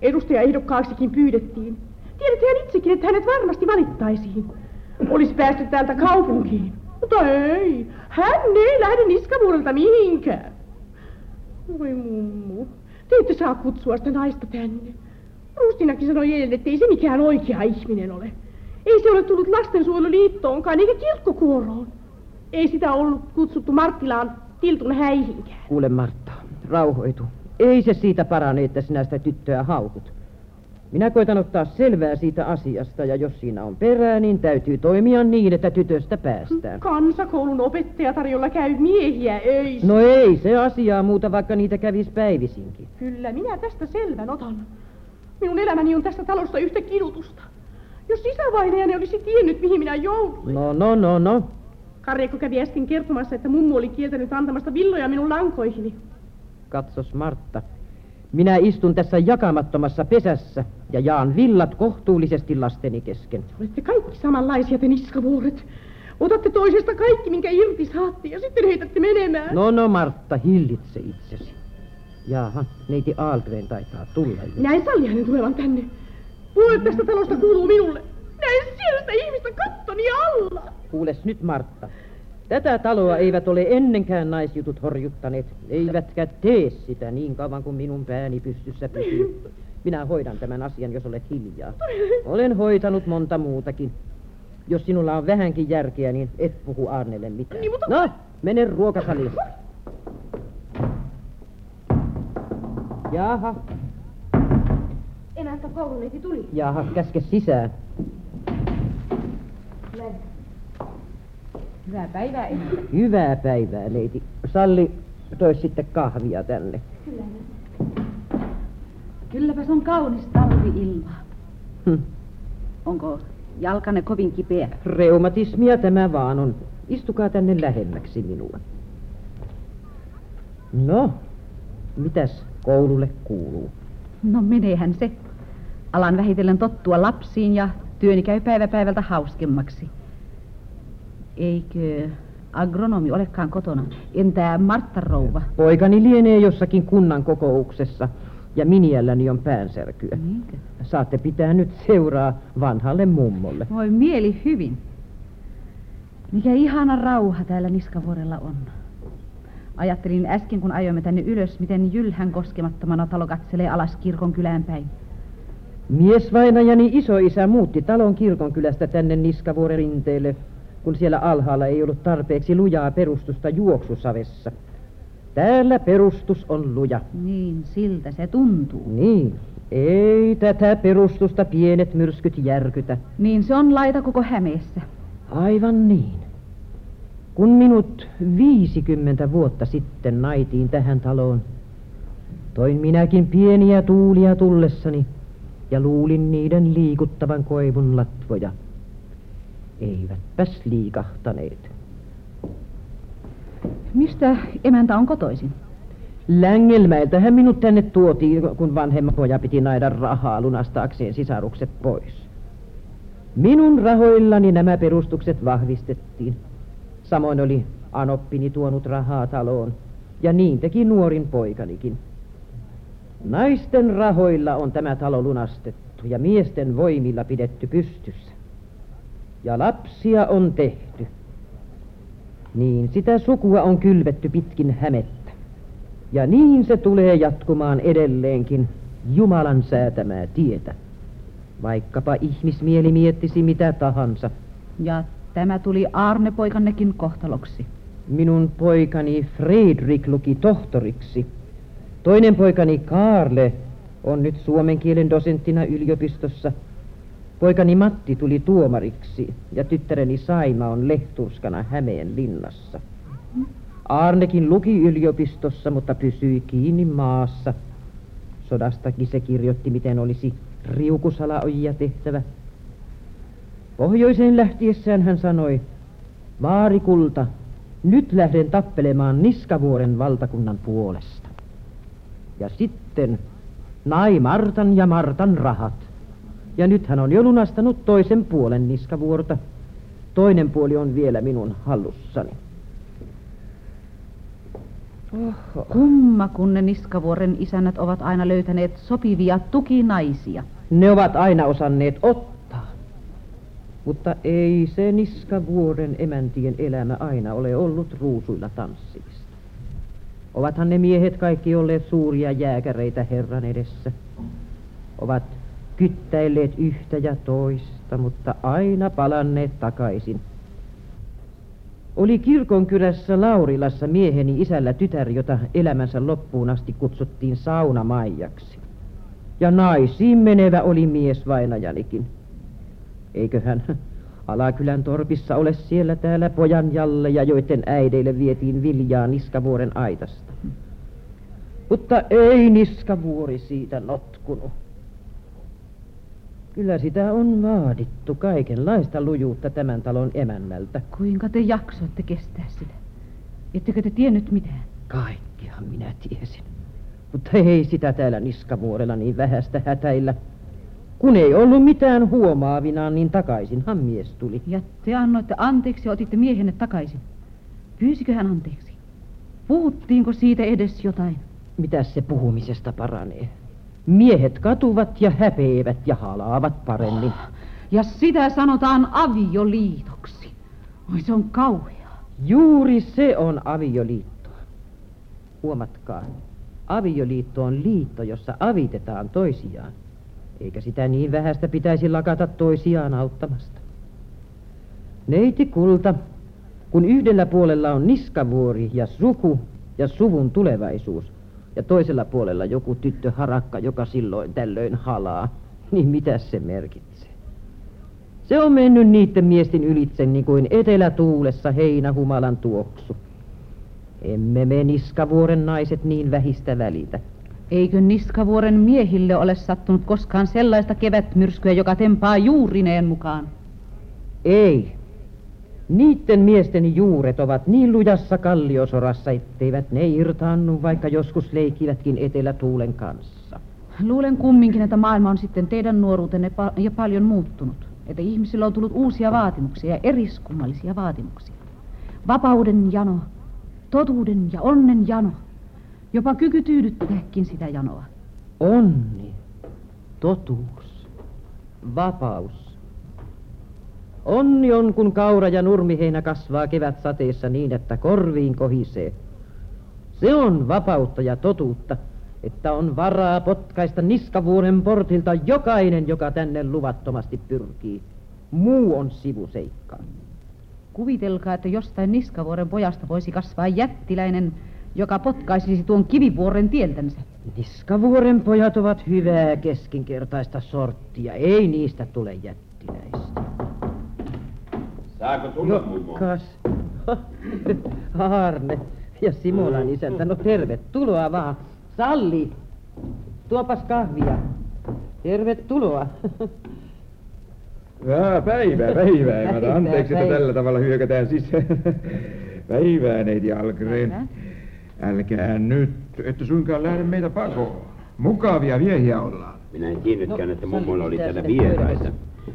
Edustaja ehdokkaaksikin pyydettiin. Tiedätte hän itsekin, että hänet varmasti valittaisiin. Olisi päästy täältä kaupunkiin. Mutta ei, hän ei lähde niskavuorelta mihinkään. Voi mummu, te ette saa kutsua sitä naista tänne. Rustinakin sanoi eilen, että ei se mikään oikea ihminen ole. Ei se ole tullut lastensuojeluliittoonkaan eikä kirkkokuoroon. Ei sitä ollut kutsuttu Marttilaan Tiltun häihinkään.
Kuule Martta, rauhoitu. Ei se siitä parane, että sinä sitä tyttöä haukut. Minä koitan ottaa selvää siitä asiasta, ja jos siinä on perää, niin täytyy toimia niin, että tytöstä päästään.
Kansakoulun opettaja tarjolla käy miehiä öissä.
No ei se asiaa muuta, vaikka niitä kävis päivisinkin.
Kyllä, minä tästä selvän otan. Minun elämäni on tästä talosta yhtä kidutusta. Jos isävainajani olisi tiennyt, mihin minä jouduin.
No, no, no, no.
Karjekko kävi äsken kertomassa, että mummu oli kieltänyt antamasta villoja minun lankoihini.
Katsos Martta. Minä istun tässä jakamattomassa pesässä ja jaan villat kohtuullisesti lasteni kesken.
Olette kaikki samanlaisia te niskavuoret. Otatte toisesta kaikki, minkä irti saatte, ja sitten heitätte menemään.
No, no, Martta, hillitse itsesi. Jaaha, neiti Aalgren taitaa tulla jo.
Minä en salli hänen tulevan tänne. Puolet tästä talosta kuuluu minulle. Siellä sitä ihmistä kattoni alla.
Kuules nyt, Martta. Tätä taloa eivät ole ennenkään naisjutut horjuttaneet, eivätkä tee sitä niin kauan kuin minun pääni pystyssä pysyy. Minä hoidan tämän asian, jos olet hiljaa. Olen hoitanut monta muutakin. Jos sinulla on vähänkin järkeä, niin et puhu Arnelle mitään.
Niin, mutta...
No, mene ruokasaliin. Jaha,
Emäntä kouluneiti tuli.
jaha, käske sisään.
Hyvää päivää, emäntä.
Hyvää päivää, neiti. Salli, tois sitten kahvia tänne.
Kyllä.
Kylläpäs on kaunis talvi-ilma.
Hm.
Onko jalkanne kovin kipeä?
Reumatismia tämä vaan on. Istukaa tänne lähemmäksi minua. No, mitäs koululle kuuluu?
No meneehän se. Alan vähitellen tottua lapsiin ja Työni käy päivä päivältä hauskemmaksi. Eikö agronomi olekaan kotona? Entä Martta rouva?
Poikani lienee jossakin kunnan kokouksessa ja miniälläni on päänsärkyä.
Niinkö?
Saatte pitää nyt seuraa vanhalle mummolle.
Voi mieli hyvin. Mikä ihana rauha täällä Niskavuorella on. Ajattelin äsken, kun ajoimme tänne ylös, miten jylhän koskemattomana talo katselee alas kirkon kylään päin.
Miesvainajani isoisä muutti talon kirkonkylästä tänne Niskavuoren rinteelle, kun siellä alhaalla ei ollut tarpeeksi lujaa perustusta juoksusavessa. Täällä perustus on luja.
Niin, siltä se tuntuu.
Niin, ei tätä perustusta pienet myrskyt järkytä.
Niin se on laita koko Hämeessä.
Aivan niin. Kun minut 50 vuotta sitten naitiin tähän taloon, toin minäkin pieniä tuulia tullessani ja luulin niiden liikuttavan koivun latvoja. Eivätpäs liikahtaneet.
Mistä emäntä on kotoisin?
Längelmäeltähän minut tänne tuotiin, kun vanhemma poja piti naida rahaa lunastaakseen sisarukset pois. Minun rahoillani nämä perustukset vahvistettiin. Samoin oli anoppini tuonut rahaa taloon, ja niin teki nuorin poikanikin. Naisten rahoilla on tämä talo lunastettu ja miesten voimilla pidetty pystyssä. Ja lapsia on tehty. Niin sitä sukua on kylvetty pitkin hämettä. Ja niin se tulee jatkumaan edelleenkin Jumalan säätämää tietä. Vaikkapa ihmismieli miettisi mitä tahansa.
Ja tämä tuli Arne poikannekin kohtaloksi.
Minun poikani Fredrik luki tohtoriksi. Toinen poikani Kaarle on nyt suomen kielen dosenttina yliopistossa. Poikani Matti tuli tuomariksi ja tyttäreni Saima on lehturskana Hämeen linnassa. Arnekin luki yliopistossa, mutta pysyi kiinni maassa. Sodastakin se kirjoitti, miten olisi riukusalaojia tehtävä. Pohjoiseen lähtiessään hän sanoi, Vaarikulta, nyt lähden tappelemaan Niskavuoren valtakunnan puolesta. Ja sitten nai Martan ja Martan rahat. Ja nyt hän on jo lunastanut toisen puolen Niskavuorta. Toinen puoli on vielä minun hallussani.
Oho. Kumma, kun ne Niskavuoren isännät ovat aina löytäneet sopivia tukinaisia.
Ne ovat aina osanneet ottaa. Mutta ei se Niskavuoren emäntien elämä aina ole ollut ruusuilla tanssimista. Ovathan ne miehet kaikki olleet suuria jääkäreitä Herran edessä. Ovat kyttäilleet yhtä ja toista, mutta aina palanneet takaisin. Oli kirkonkylässä Laurilassa mieheni isällä tytär, jota elämänsä loppuun asti kutsuttiin saunamaijaksi. Ja naisiin menevä oli mies vainajanikin. Eiköhän Alakylän torpissa ole siellä täällä pojan jalleja, joiden äideille vietiin viljaa Niskavuoren aitasta. Mutta ei Niskavuori siitä notkunut. Kyllä sitä on vaadittu kaikenlaista lujuutta tämän talon emännältä.
Kuinka te jaksoitte kestää sitä? Ettekö te tiennyt mitään?
Kaikkihan minä tiesin. Mutta ei sitä täällä Niskavuorella niin vähästä hätäillä. Kun ei ollut mitään huomaavinaan, niin takaisinhan mies tuli.
Ja te annoitte anteeksi ja otitte miehenne takaisin. Pyysikö hän anteeksi? Puhuttiinko siitä edes jotain?
Mitäs se puhumisesta paranee? Miehet katuvat ja häpeivät ja halaavat paremmin.
Ja sitä sanotaan avioliitoksi. Oi se on kauhea.
Juuri se on avioliittoa. Huomatkaa, avioliitto on liitto, jossa avitetaan toisiaan. Eikä sitä niin vähästä pitäisi lakata toisiaan auttamasta. Neiti Kulta, kun yhdellä puolella on niskavuori ja suku ja suvun tulevaisuus, ja toisella puolella joku tyttö harakka, joka silloin tällöin halaa, niin mitä se merkitsee? Se on mennyt niiden miesten ylitse niin kuin etelätuulessa heinähumalan tuoksu. Emme me Niskavuoren naiset niin vähistä välitä.
Eikö Niskavuoren miehille ole sattunut koskaan sellaista kevätmyrskyä, joka tempaa juurineen mukaan?
Ei. Niiden miesten juuret ovat niin lujassa kalliosorassa, etteivät ne irtaannu, vaikka joskus leikivätkin etelätuulen kanssa.
Luulen kumminkin, että maailma on sitten teidän nuoruutenne pa- ja paljon muuttunut. että ihmisillä on tullut uusia vaatimuksia ja eriskummallisia vaatimuksia. Vapauden jano, totuuden ja onnen jano, jopa kyky tyydyttääkin sitä janoa.
Onni, totuus, vapaus. Onni on, kun kaura ja nurmiheinä kasvaa kevät sateessa niin, että korviin kohisee. Se on vapautta ja totuutta, että on varaa potkaista niskavuoren portilta jokainen, joka tänne luvattomasti pyrkii. Muu on sivuseikka.
Kuvitelkaa, että jostain Niskavuoren pojasta voisi kasvaa jättiläinen, joka potkaisisi tuon kivivuoren tieltänsä.
Niskavuoren pojat ovat hyvää keskinkertaista sorttia. Ei niistä tule jättiläistä.
Saako tulla, mummo?
Kas. Arne ja Simolan isäntä. No tervetuloa vaan. Salli, tuopas kahvia. Tervetuloa.
Hyvää päivää, päivää.
Päivää,
anteeksi, että
päivää.
tällä tavalla hyökätään sisään. Päivää, neiti Algren. Älkää nyt, että suinkaan lähde meitä pakoon. Mukavia viehiä ollaan.
Minä en tiennytkään,
No,
että mummolla oli täällä vieraita.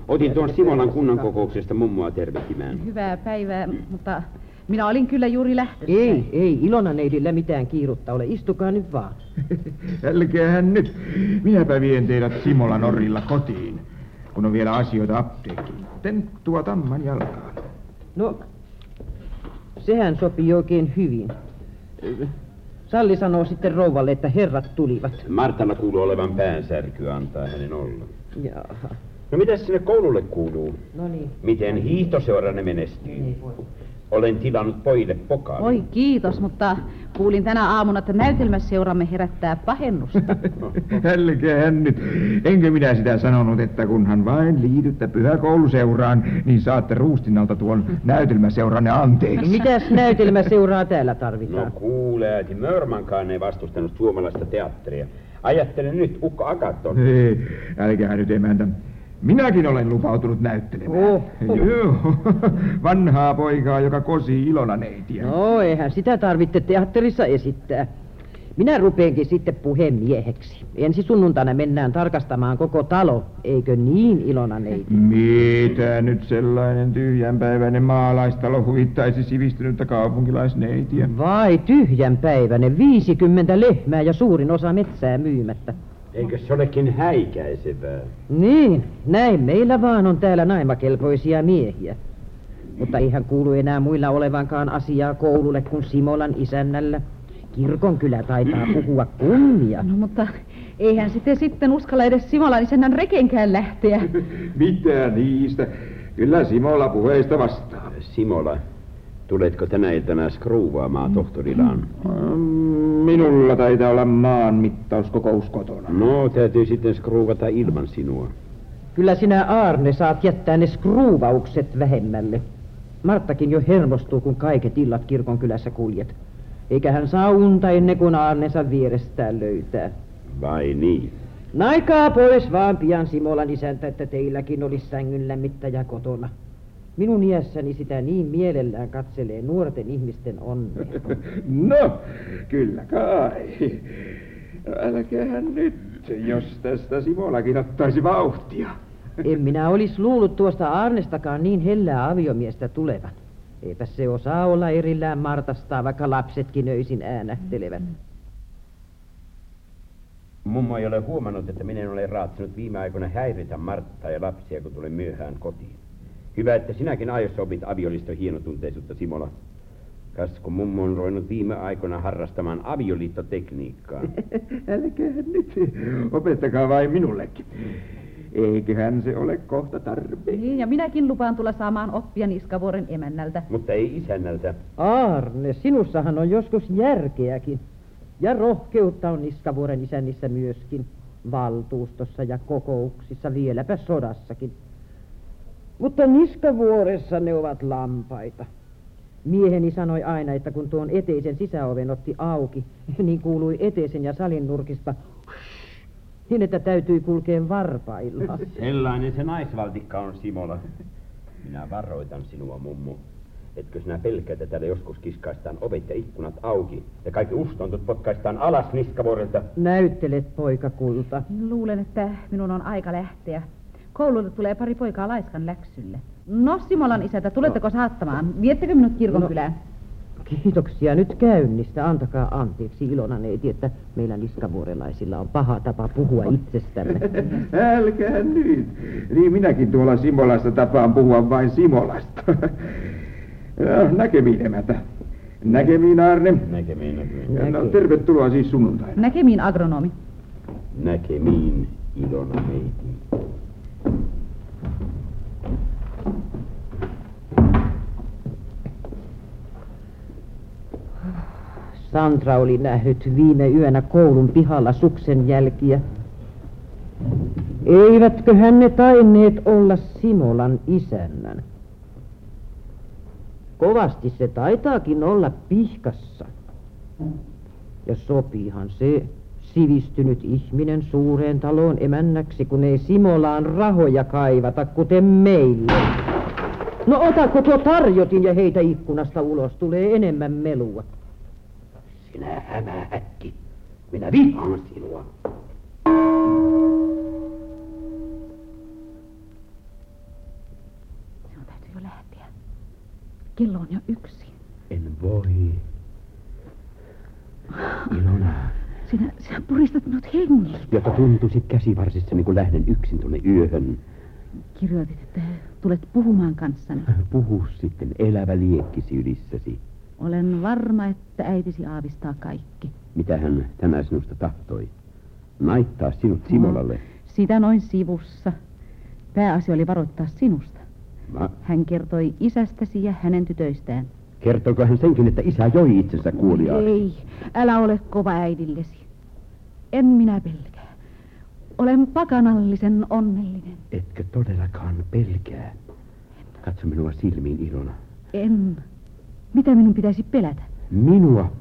Otin tuon Simolan kunnan kokouksesta mummoa tervehtimään.
Hyvää päivää, mutta minä olin kyllä juuri lähdössä.
Ei, ei Ilona neidillä mitään kiirutta ole. Istukaa nyt vaan.
Älkäähän nyt. Minäpä vien teidät Simolan orilla kotiin, kun on vielä asioita apteekkiin. Tenttua tamman jalkaan.
No, sehän sopii oikein hyvin. Salli sanoo sitten rouvalle, että herrat tulivat.
Martalla kuuluu olevan päänsärky, antaa hänen olla.
Jaha.
No mitäs sinne koululle kuuluu?
No niin.
Miten hiihtoseuranne menestyy? Olen tilannut pojille pokaan.
Oi kiitos, mutta kuulin tänä aamuna, että näytelmäseuramme herättää pahennusta.
Älkäähän nyt. Enkö minä sitä sanonut, että kunhan vain liitytte pyhäkouluseuraan, niin saatte ruustinalta tuon näytelmäseuranne anteeksi.
Mitäs näytelmäseuraa täällä tarvitaan?
No kuule, äiti Mörmankaan ei vastustanut suomalaista teatteria. Ajattelen nyt, Ukko Agaton.
Ei, älkää nyt emäntä. Minäkin olen lupautunut näyttelemään.
Oh.
Joo, vanhaa poikaa, joka kosii Ilona neitiä.
No, eihän sitä tarvitse teatterissa esittää. Minä rupeenkin sitten puhemieheksi. Ensi sunnuntaina mennään tarkastamaan koko talo, eikö niin Ilona neiti?
Mitä nyt sellainen tyhjänpäiväinen maalaistalo huvittaisi sivistynyttä kaupunkilaisneitiä?
Vai tyhjänpäiväinen, 50 lehmää ja suurin osa metsää myymättä.
Eikö se olekin häikäisevää?
Niin, näin meillä vaan on täällä naimakelpoisia miehiä. Mutta eihän kuulu enää muilla olevankaan asiaa koululle kuin Simolan isännällä. Kirkon kyllä taitaa puhua kunnia.
No mutta eihän sitten sitten uskalla edes Simolan isännän rekenkään lähteä.
Mitä niistä? Kyllä Simola puheista vastaa.
Simola, tuletko tänä iltana skruuvaamaan tohtorilaan?
Mm, Minulla taitaa olla maanmittauskokous kotona.
No, täytyy sitten skruuvata ilman sinua.
Kyllä sinä Aarne saat jättää ne skruuvaukset vähemmälle. Marttakin jo hermostuu, kun kaiket illat kirkon kylässä kuljet. Eikä hän saa unta ennen kuin Aarnensa vierestään löytää.
Vai niin?
Naikaa pois vaan pian Simolan isäntä, että teilläkin olisi sängyn lämmittäjä kotona. Minun iässäni sitä niin mielellään katselee nuorten ihmisten onnea.
No, kyllä kai. Älkäähän nyt, jos tästä Simolakin ottaisi vauhtia.
En minä olisi luullut tuosta Arnestakaan niin hellää aviomiestä tulevan. Eipä se osaa olla erillään Martastaa, vaikka lapsetkin öisin äänähtelevät.
Mummo ei ole huomannut, että minä en ole raatsinut viime aikoina häiritä Marttaa ja lapsia, kun tulen myöhään kotiin. Hyvä, että sinäkin aiossa opit avioliiton hienotunteisuutta, Simola. Kas, kun mummo on ruvennut viime aikoina harrastamaan avioliittotekniikkaa.
Älkäähän nyt. Opettakaa vain minullekin. Eiköhän se ole kohta tarpeen.
Niin, ja minäkin lupaan tulla saamaan oppia Niskavuoren emännältä.
Mutta ei isännältä.
Arne, sinussahan on joskus järkeäkin. Ja rohkeutta on Niskavuoren isännissä myöskin. Valtuustossa ja kokouksissa, vieläpä sodassakin. Mutta Niskavuoressa ne ovat lampaita. Mieheni sanoi aina, että kun tuon eteisen sisäoven otti auki, niin kuului eteisen ja salin nurkista niin, että täytyi kulkea varpailla.
Sellainen se naisvaltikka on, Simola. Minä varoitan sinua, mummu. Etkö sinä pelkää, että täällä joskus kiskaistaan ovet ja ikkunat auki ja kaikki ustontut potkaistaan alas niskavuorilta?
Näyttelet, poika kulta.
Luulen, että minun on aika lähteä. Koululle tulee pari poikaa laiskan läksylle. No, Simolan isäntä, tuletteko saattamaan? Viettekö minut kirkonkylään?
Kiitoksia nyt käynnistä. Antakaa anteeksi Ilona neiti, että meillä niskavuorelaisilla on paha tapa puhua itsestämme.
Älkää nyt. Niin minäkin tuolla Simolassa tapaan puhua vain Simolasta. Ja, näkemiin emätä. Näkemiin Arne.
Näkemiin, näkemiin.
No, tervetuloa siis sunnuntaina.
Näkemiin agronomi.
Näkemiin, Ilona neiti.
Sandra oli nähnyt viime yönä koulun pihalla suksen jälkiä. Eivätkö ne taineet olla Simolan isännän? Kovasti se taitaakin olla pihkassa. Ja sopiihan se sivistynyt ihminen suureen taloon emännäksi, kun ei Simolaan rahoja kaivata, kuten meille. No otako tuo tarjotin ja heitä ikkunasta ulos, tulee enemmän melua.
Sinä hämähäkki. Minä vihaan sinua.
Sinun täytyy jo lähteä. Kello on jo yksi.
En voi. Ilona,
Sinä, sinä puristat minut hengiltä.
jotta tuntuisi käsivarsissani, kun lähden yksin tuonne yöhön.
Kirjoitit, että tulet puhumaan kanssani.
Puhu sitten elävä liekkisi ylissäsi.
Olen varma, että äitisi aavistaa kaikki.
Mitä hän tänään sinusta tahtoi? Naittaa sinut Simolalle.
Sitä noin sivussa. Pääasia oli varoittaa sinusta.
Ma,
Hän kertoi isästäsi ja hänen tytöistään.
kertoiko hän senkin, että isä joi itsensä kuoliaaksi?
Ei, älä ole kova äidillesi. En minä pelkää. Olen pakanallisen onnellinen.
Etkö todellakaan pelkää? Katso minua silmiin, Ilona.
En. Mitä minun pitäisi pelätä?
Minua?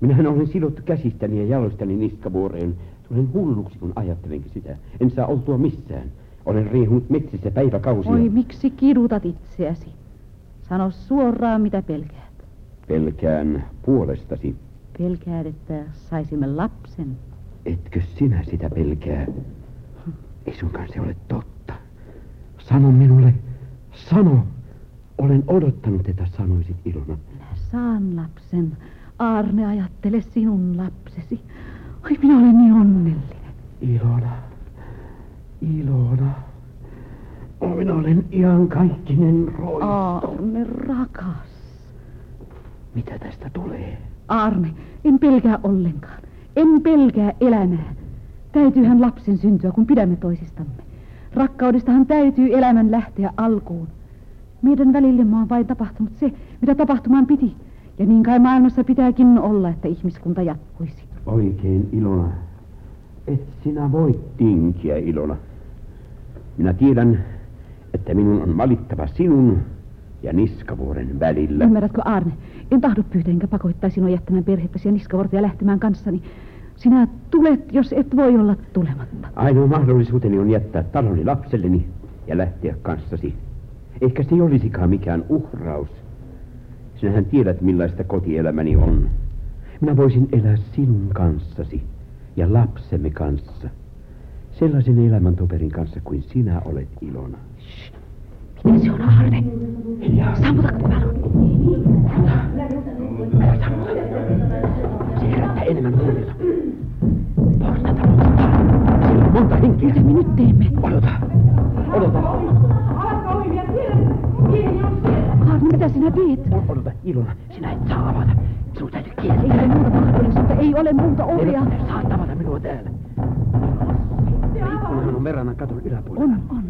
Minähän olen sidottu käsistäni ja jaloistani niskavuoreen. Tulen hulluksi, kun ajattelenkin sitä. En saa oltua missään. Olen riehunut metsissä päiväkausia.
Oi, miksi kidutat itseäsi? Sano suoraan, mitä pelkäät.
Pelkään puolestasi.
Pelkäät, että saisimme lapsen.
Etkö sinä sitä pelkää? Ei sunkaan se ole totta. Sano minulle, sano. Olen odottanut, että sanoisit Ilona.
Saan lapsen. Arne, ajattele sinun lapsesi. Oi, minä olen niin onnellinen.
Ilona, Ilona. Oh, minä olen ihan kaikkinen roisto.
Arne, rakas.
Mitä tästä tulee?
Arne, en pelkää ollenkaan. En pelkää elämää. Täytyyhän lapsen syntyä, kun pidämme toisistamme. Rakkaudestahan täytyy elämän lähteä alkuun. Meidän välillemme on vain tapahtunut se, mitä tapahtumaan piti. Ja niin kai maailmassa pitääkin olla, että ihmiskunta jatkuisi.
Oikein, Ilona. Et sinä voi tinkiä, Ilona. Minä tiedän, että minun on valittava sinun ja Niskavuoren välillä.
Ymmärrätkö, Arne? En tahdo pyytää enkä pakottaa sinua jättämään perhettäsi ja niskavorta ja lähtemään kanssani. Sinä tulet, jos et voi olla tulematta.
Ainoa mahdollisuuteni on jättää taloni lapselleni ja lähteä kanssasi. Eikä se olisikaan mikään uhraus. Sinähän tiedät, millaista kotielämäni on. Minä voisin elää sinun kanssasi ja lapsemme kanssa. Sellaisen elämäntoverin kanssa kuin sinä olet Ilona.
Mitä se on, Arne?
Hiljaa.
Sammutatko valon?
Älä sammuta. Se herättää enemmän huomiota. Monta henkeä.
Mitä me nyt teemme?
Odota. Odota.
Arne, mitä sinä teet?
Odota, Ilona. Sinä et saa avata. Sinun täytyy kieltää.
Ei ole muuta mahdollisuutta, ei ole muuta ovea.
Ei saat avata minua täällä. Ja ikkunahan on verrannan katon yläpuolella.
On, on.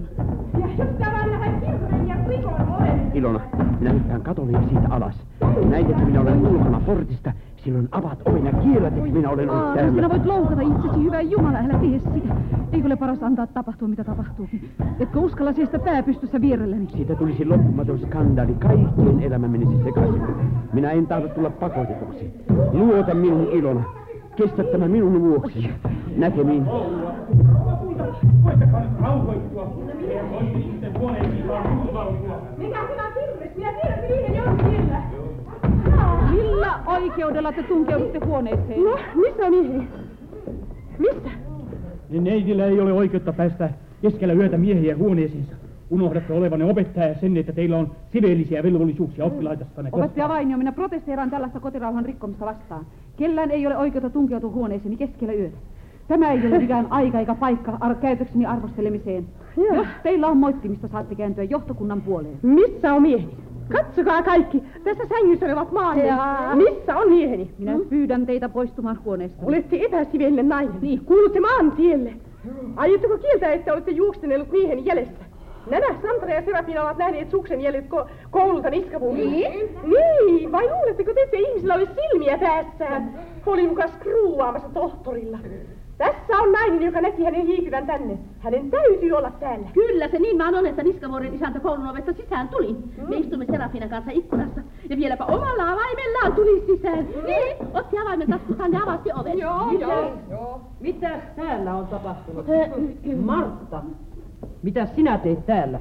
Ilona, minä hyppään katolle ja siitä alas. Näin, että minä olen ulkona portista. Silloin avaat oven ja kiellät, että minä olen ollut täällä.
sinä voit loukata itsesi, hyvä Jumala, älä tee sitä. Eikö ole paras antaa tapahtua, mitä tapahtuukin? Etkö uskalla seistä pää pystyssä vierelläni?
Siitä tulisi loppumaton skandaali. Kaikkien elämä menisi sekaisin. Minä en tahdo tulla pakotetuksi. Luota minun Ilona. Kestä tämä minun vuoksi. Näkemiin.
Mikä sinä kirves? Minä tiedän, siellä.
Millä oikeudella te tunkeudutte huoneeseen?
No, missä on Mieheni? Missä?
Niin neitillä ei ole oikeutta päästä keskellä yötä miehiä huoneeseensa. Unohdatte olevanne opettaja ja sen, että teillä on siveellisiä velvollisuuksia oppilaitostanne
Opettaja Vainio, minä protesteeraan tällaista kotirauhan rikkomista vastaan. Kellään ei ole oikeutta tunkeutua huoneeseeni keskellä yötä. Tämä ei ole mikään aika eikä paikka ar- käytökseni arvostelemiseen. Jos teillä on moittimista, saatte kääntyä johtokunnan puoleen.
Missä on mieheni? Katsokaa kaikki. Tässä sängyssä olevat maanne. Missä on mieheni?
Minä pyydän teitä poistumaan huoneesta.
Olette epäsivellinen nainen. Niin. Kuulutte maantielle. Aiotteko kieltää, että olette juoksenellut mieheni jäljestä? Nämä Sandra ja Serafina ovat nähneet suksen jäljet ko- koululta niskavuudella.
Niin?
Niin, vai luuletteko te, että ihmisillä olisi silmiä päässään? Oli mukaan skruuaamassa tohtorilla. Tässä on nainen, joka näki hänen hiikyvän tänne. Hänen täytyy olla täällä.
Kyllä se niin vaan on, että Niskavuoren isäntä koulun ovesta sisään tuli. Me istumme Serafinan kanssa ikkunassa ja vieläpä omalla avaimellaan tuli sisään. Niin, otti avaimen taskustaan ja avasi oven.
Joo,
joo. Joo. Mitäs täällä on tapahtunut? Martta, mitä sinä teet täällä?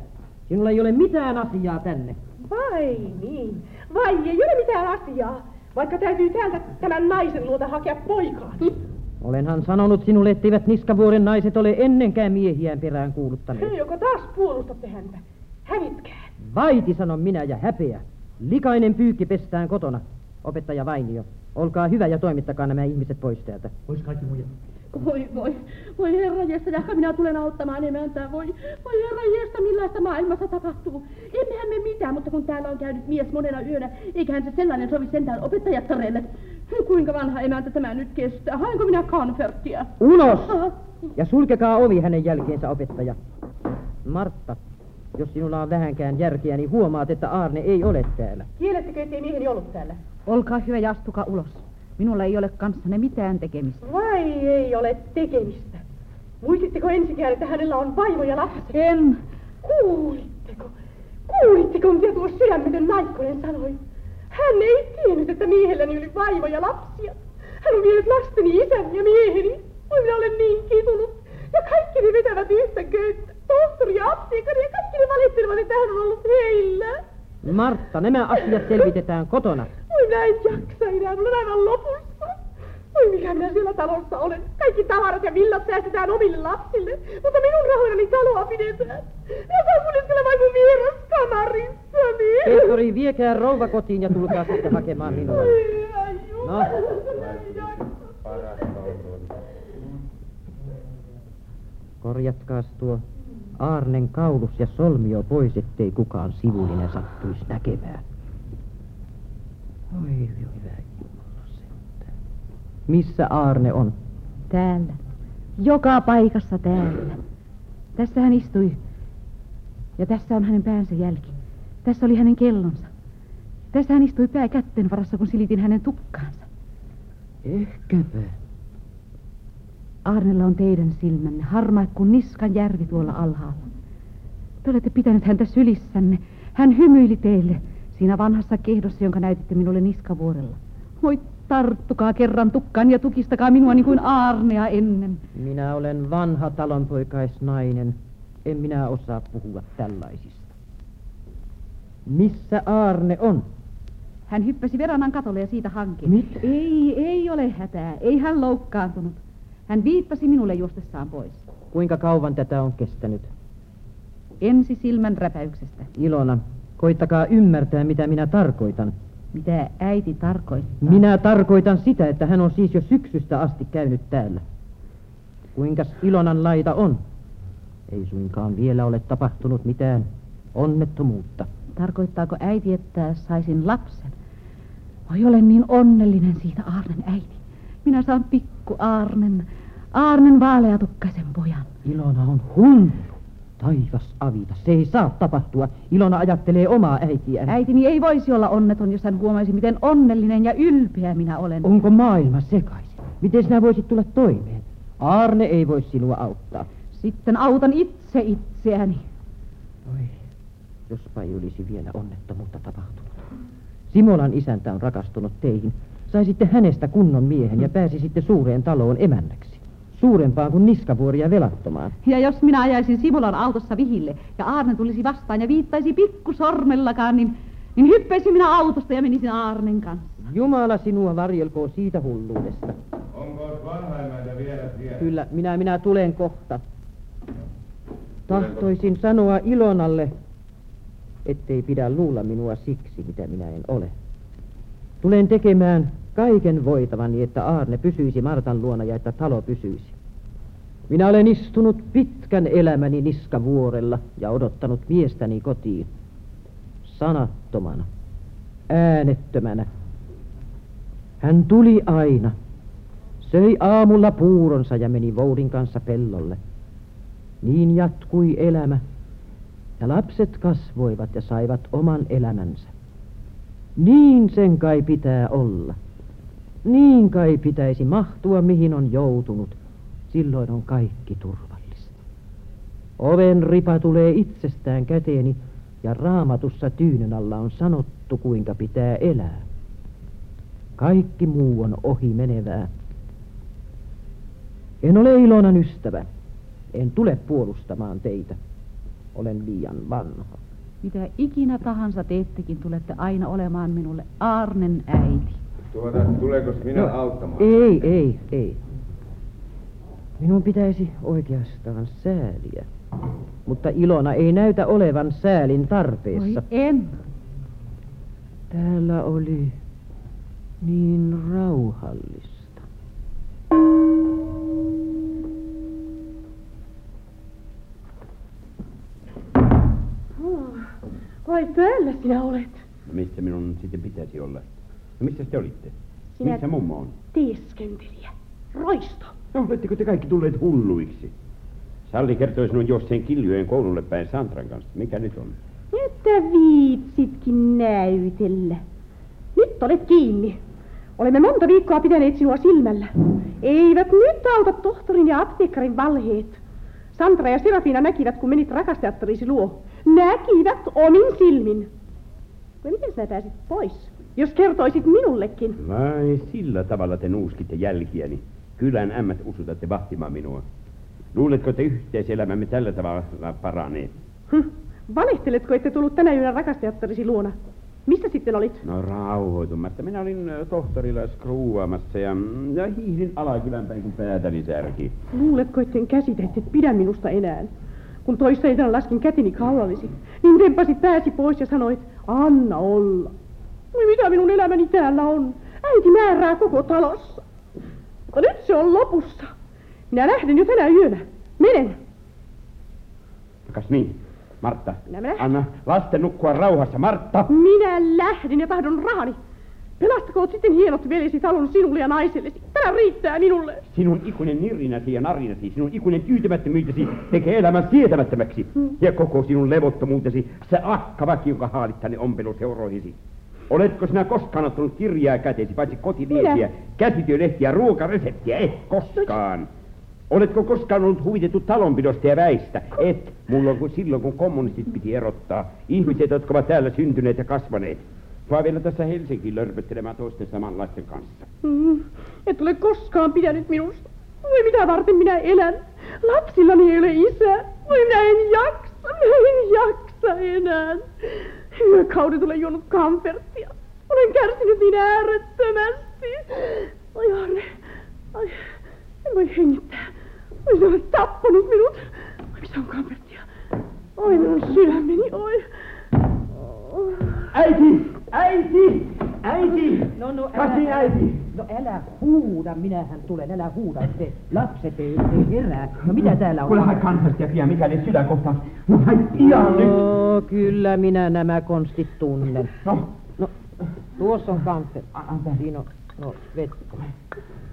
Sinulla ei ole mitään asiaa tänne.
Vai niin. Vai ei ole mitään asiaa. Vaikka täytyy täältä tämän naisen luota hakea poikaa.
Olenhan sanonut sinulle, etteivät Niskavuoren naiset ole ennenkään miehiään perään kuuluttaneet.
Joko taas puolustatte häntä? Hävitkää.
Vaiti, sanon minä, ja häpeä. Likainen pyykki pestään kotona. Opettaja Vainio, olkaa hyvä ja toimittakaa nämä ihmiset pois täältä.
Pois kaikki muijat.
Voi, voi, voi herra jestä, jahka minä tulen auttamaan emäntää. Voi, voi herra jestä, millaista maailmassa tapahtuu. Emmehän me mitään, mutta kun täällä on käynyt mies monena yönä, eiköhän se sellainen sovi sentään opettajattareille. Kuinka vanha emäntä tämä nyt kestää? Hainko minä konferttia?
Ulos! Ja sulkekaa ovi hänen jälkeensä, opettaja. Martta, jos sinulla on vähänkään järkeä, niin huomaat, että Aarne ei ole täällä.
Kiellettekö, ettei mieheni ollut täällä?
Olkaa hyvä ja astukaa ulos. Minulla ei ole kanssanne mitään tekemistä.
Vai ei ole tekemistä? Muistitteko ensikään, että hänellä on vaimo ja lapsi?
En.
Kuulitteko? Kuulitteko, mitä tuo sydämetön naikkonen sanoi? Hän ei tiennyt, että miehelläni oli vaimo ja lapsia. Hän on vienyt lasteni isän ja mieheni. Oi, minä olen niin kitunut. Ja kaikki ne vetävät yhtä köyttä. Tohtori ja apteekari ja kaikki ne valittelevat, että hän on ollut heillä.
Martta, nämä asiat selvitetään kotona.
Oi, mä en jaksa enää, on aivan lopussa. Oi, mikä minä siellä talossa olen. Kaikki tavarat ja villat säästetään omille lapsille, mutta minun rahoillani taloa pidetään. Ja saan vain mun vieras kamarissani.
Pettori, viekää rouva kotiin ja tulkaa sitten hakemaan minua.
Oi, ai
No. Korjatkaas tuo Aarnen kaulus ja solmio pois, ettei kukaan sivullinen sattuisi näkemään. Oi, sentään. Missä Aarne on?
Täällä. Joka paikassa täällä. Tässä hän istui. Ja tässä on hänen päänsä jälki. Tässä oli hänen kellonsa. Tässä hän istui pää kätten varassa, kun silitin hänen tukkaansa.
Ehkäpä.
Arnella on teidän silmänne, harmaat kuin niskan järvi tuolla alhaalla. Te olette pitänyt häntä sylissänne. Hän hymyili teille siinä vanhassa kehdossa, jonka näytitte minulle niskavuorella. Voi tarttukaa kerran tukkaan ja tukistakaa minua niin kuin Aarnea ennen.
Minä olen vanha talonpoikaisnainen. En minä osaa puhua tällaisista. Missä Aarne on?
Hän hyppäsi veranan katolle ja siitä hankeen.
Mit?
Ei, ei ole hätää. Ei hän loukkaantunut. Hän viittasi minulle juostessaan pois.
Kuinka kauan tätä on kestänyt?
Ensi silmän räpäyksestä.
Ilona, koittakaa ymmärtää, mitä minä tarkoitan.
Mitä äiti tarkoittaa?
Minä tarkoitan sitä, että hän on siis jo syksystä asti käynyt täällä. Kuinkas Ilonan laita on? Ei suinkaan vielä ole tapahtunut mitään onnettomuutta.
Tarkoittaako äiti, että saisin lapsen? Oi, olen niin onnellinen siitä Aarnen äiti. Minä saan pikku Aarnen, Aarnen vaaleatukkaisen pojan.
Ilona on hullu. Taivas avita, se ei saa tapahtua. Ilona ajattelee omaa äitiään.
Äitini ei voisi olla onneton, jos hän huomaisi, miten onnellinen ja ylpeä minä olen.
Onko maailma sekaisin? Miten sinä voisit tulla toimeen? Arne ei voi sinua auttaa.
Sitten autan itse itseäni.
Oi, jospa ei olisi vielä onnettomuutta tapahtunut. Simolan isäntä on rakastunut teihin. Saisitte hänestä kunnon miehen ja pääsisitte suureen taloon emännäksi. Suurempaan kuin niskavuori ja velattomaan.
Ja jos minä ajaisin Simolan autossa vihille ja Aarne tulisi vastaan ja viittaisi pikkusormellakaan, niin, niin hyppäisin minä autosta ja menisin Aarnen kanssa.
Jumala sinua varjelkoon siitä hulluudesta.
Onko vanha emäntä vielä siellä?
Kyllä, minä, minä tulen kohta. Tahtoisin sanoa Ilonalle, ettei pidä luulla minua siksi, mitä minä en ole. Tulen tekemään kaiken voitavani, että Aarne pysyisi Martan luona ja että talo pysyisi. Minä olen istunut pitkän elämäni niskavuorella ja odottanut miestäni kotiin. Sanattomana, äänettömänä. Hän tuli aina. Söi aamulla puuronsa ja meni Voudin kanssa pellolle. Niin jatkui elämä. Ja lapset kasvoivat ja saivat oman elämänsä. Niin sen kai pitää olla. Niin kai pitäisi mahtua, mihin on joutunut. Silloin on kaikki turvallista. Oven ripa tulee itsestään käteeni ja raamatussa tyynyn alla on sanottu, kuinka pitää elää. Kaikki muu on ohi menevää. En ole Ilonan ystävä. En tule puolustamaan teitä. Olen liian vanha.
Mitä ikinä tahansa teettekin, tulette aina olemaan minulle Arnen äiti.
Tuota, tuleeko minä
No,
auttamaan?
Ei, ei, ei. Minun pitäisi oikeastaan sääliä. Mutta Ilona ei näytä olevan säälin tarpeessa.
Oi en.
Täällä oli niin rauhallista.
Vai täällä sinä olet?
No missä minun sitten pitäisi olla? No missä te olitte?
Sinä-
Missä mummo on?
Teeskentelijä. Roisto.
No, oletteko te kaikki tulleet hulluiksi? Salli kertoi sinun juosseen kiljujen koululle päin Santran kanssa. Mikä nyt on?
Että viitsitkin näytellä. Nyt olet kiinni. Olemme monta viikkoa pitäneet sinua silmällä. Eivät nyt auta tohtorin ja apteekkarin valheet. Sandra ja Serafina näkivät, kun menit rakasteatterisi luo. Näkivät omin silmin. Miten sinä pääsit pois? Jos kertoisit minullekin.
Vai sillä tavalla te nuuskitte jälkiäni. Kylän ämmät usutatte vahtimaan minua. Luuletko, että yhteiselämämme tällä tavalla paranee?
Hm. Valehteletko, ette tullut tänä yönä rakasteatterisi luona? Missä sitten olit?
No rauhoitumatta. Minä olin tohtorilla skruuvaamassa ja, ja hiihdin alakylän päin, kun päätäni särki.
Luuletko, etten käsitä, että et pidä minusta enää? Kun toissa iltana laskin käteni kaulallisi, niin tempasit pääsi pois ja sanoit, anna olla. Mitä minun elämäni täällä on? Äiti määrää koko talossa. Mutta nyt se on lopussa. Minä lähden jo tänä yönä. Menen.
Kas niin, Martta.
Minä.
Anna lasten nukkua rauhassa, Martta.
Minä lähden ja tahdon rahani. Pelastakoot sitten hienot veljesi talon sinulle ja naisellesi. Tämä riittää minulle.
Sinun ikuinen nirinäsi ja narinasi, sinun ikuinen tyytymättömyytesi tekee elämän sietämättömäksi. Ja koko sinun levottomuutesi, se akkavaki, jonka haalit tänne ompeluseuroihisi. Oletko sinä koskaan ottanut kirjaa käteesi, paitsi kotiviestiä,
Minä?
käsityölehtiä, ruokareseptiä? Et koskaan. Oletko koskaan ollut huvitettu talonpidosta ja väistä? Et. Mulla on kuin silloin, kun kommunistit piti erottaa. Ihmiset, jotka ovat täällä syntyneet ja kasvaneet. Vaan vielä tässä Helsinkiin lörpöttelemään toisten samanlaisten kanssa.
Mm. Et ole koskaan pitänyt minusta. Voi mitä varten minä elän. Lapsillani ei ole isää. Voi minä en jaksa. Minä en jaksa enää. Yökaudet olen juonut kamferttia. Olen kärsinyt niin äärettömästi. Oi Arne. Ai, en voi hengittää. Oi se on tappanut minut. Oi missä on kamferttia? Oi minun sydämeni, oi.
Äiti! Äiti! Äiti!
No, no,
Kasi äiti!
No älä huuda, minähän tulen, älä huuda, ettei lapset ei, ei herää. No mitä täällä on?
Kuule hae kansarstia pian, mikäli sydänkohtaus. No hae pian nyt!
No, kyllä minä nämä konstit tunnen.
No.
No, tuossa on kamfer.
Antaa.
Siinä on, no, vettä.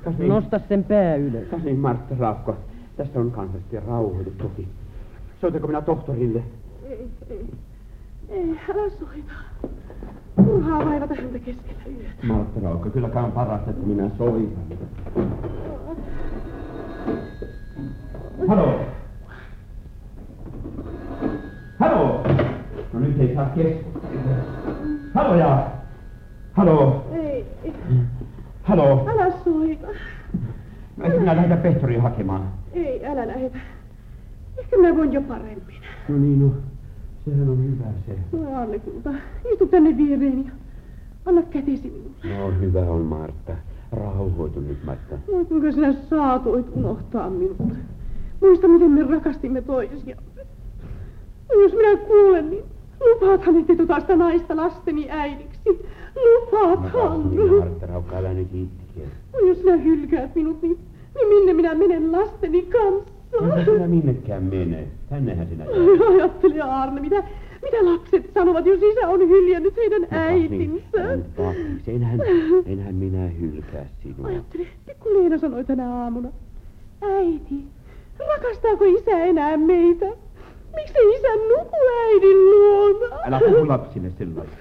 Kas niin,
Nosta sen pää ylös.
kas niin Martta Raukko. Tässä on kansallisesti rauhoitu toki. Soitanko minä tohtorille?
Ei, ei. Ei, älä soita. Turhaa vaivata häntä keskellä yötä.
Martta Raukko, kyllä kai on parasta, että minä soitan. Halo! Halo! No nyt ei saa keskustella. Haloja! Halo!
Ei, ei.
Halo!
Älä soita.
No eikö minä lähdetä Pehtoria hakemaan?
Ei, älä lähetä. Ehkä minä voin jo paremmin.
No niin, no. Sehän on hyvä se.
No Anne-kulta, istu tänne viereeni ja anna kätesi minulle.
No hyvä on, Martta. Rauhoitu nyt, Martta.
Voi kuinka sinä saatoit unohtaa minut. Muista, miten me rakastimme toisiamme. No jos minä kuulen, niin lupaathan, että tuota sitä naista lasteni äidiksi. Lupaathan.
Niin, Martta Raukka, älä nyt itke.
No jos sinä hylkäät minut, niin, niin minne minä menen lasteni kanssa?
Enhän sinä minnekään mene. Tännehän sinä jäät.
Ai, Ajattele Arne, mitä, mitä lapset sanovat, jos isä on hyljännyt heidän äitinsä?
Pakiksi, enhän, enhän minä hylkää sinua.
Ajattele, pikku Leena sanoi tänä aamuna. Äiti, rakastaako isä enää meitä? Miksi isä nuku äidin luona?
Älä puhu lapsille sellaista.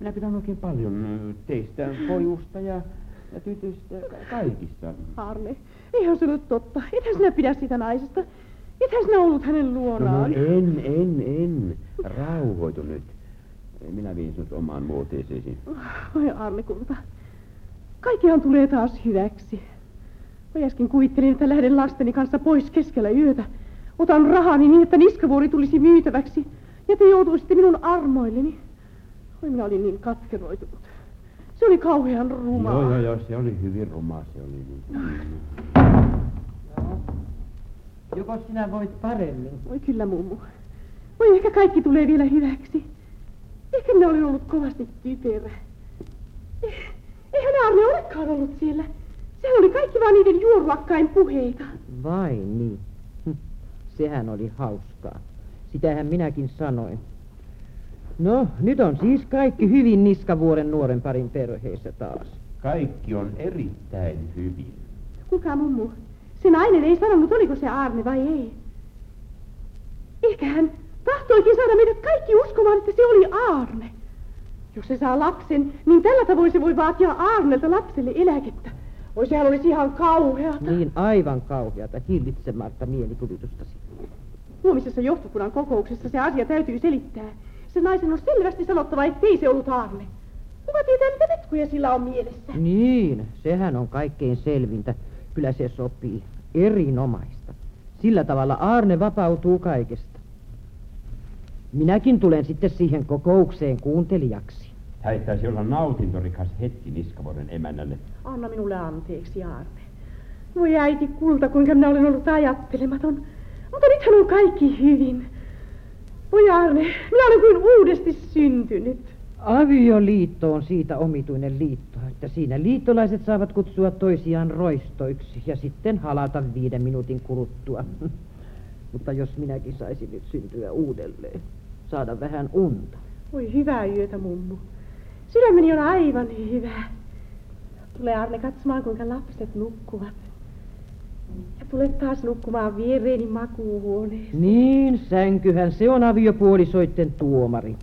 Minä pidän oikein paljon teistä, pojusta ja, ja tytöstä, ka- kaikista.
Arne, eihän se ole totta. Ethän sinä pidä sitä naisesta. Ethän sinä ollut hänen
No, no
luonaan.
en, en, en. Rauhoitu nyt. Minä vien sinut omaan muoteeseesi.
Oi Arne kulta. Kaikkihan tulee taas hyväksi. Mä äsken kuvittelin, että lähden lasteni kanssa pois keskellä yötä. Otan rahani niin, että niskavuori tulisi myytäväksi. Ja te joutuisitte minun armoilleni. Oi, minä olin niin katkeroitunut. Se oli kauhean rumaa.
Joo, joo, joo, se oli hyvin ruma, se oli niin.
Joko sinä voit paremmin?
Voi kyllä, mummu. Voi ehkä kaikki tulee vielä hyväksi. Ehkä minä olen ollut kovasti typerä. Eh, Eihän Arne olekaan ollut siellä. Se oli kaikki vaan niiden juoruakkain puheita.
Vai niin? Hm, Sehän oli hauskaa. Sitähän minäkin sanoin. No, nyt on siis kaikki hyvin Niskavuoren nuoren parin perheessä taas.
Kaikki on erittäin hyvin.
Kuka mummu? Se nainen ei sanonut, oliko se Arne vai ei. Ehkä hän tahtoikin saada meidät kaikki uskomaan, että se oli Arne. Jos se saa lapsen, niin tällä tavoin se voi vaatia Arnelta lapselle eläkettä. Oi sehän olisi ihan kauheata.
Niin aivan kauheata hillitsemättä mielikuvitustasi.
Huomisessa johtokunnan kokouksessa se asia täytyy selittää. Se naisen on selvästi sanottava, ettei se ollut Arne. Kuka tietää, mitä vetkuja sillä on mielessä?
Niin, sehän on kaikkein selvintä. Kyllä se sopii. Erinomaista. Sillä tavalla Arne vapautuu kaikesta. Minäkin tulen sitten siihen kokoukseen kuuntelijaksi.
Täyttäisi olla nautintorikas hetki Niskavuoren emännälle.
Anna minulle anteeksi, Arne. Voi äiti kulta, kuinka minä olen ollut ajattelematon. Mutta nythän on kaikki hyvin. Voi Arne, minä olen kuin uudesti syntynyt.
Avioliitto on siitä omituinen liitto, että siinä liittolaiset saavat kutsua toisiaan roistoiksi ja sitten halata viiden minuutin kuluttua. Mutta jos minäkin saisin nyt syntyä uudelleen, saada vähän unta.
Voi hyvää yötä, mummu. Sydämeni on aivan hyvä. Tule Arne katsomaan, kuinka lapset nukkuvat. Ja tule taas nukkumaan viereeni makuuhuoneeseen.
Niin, sänkyhän se on aviopuolisoitten tuomari.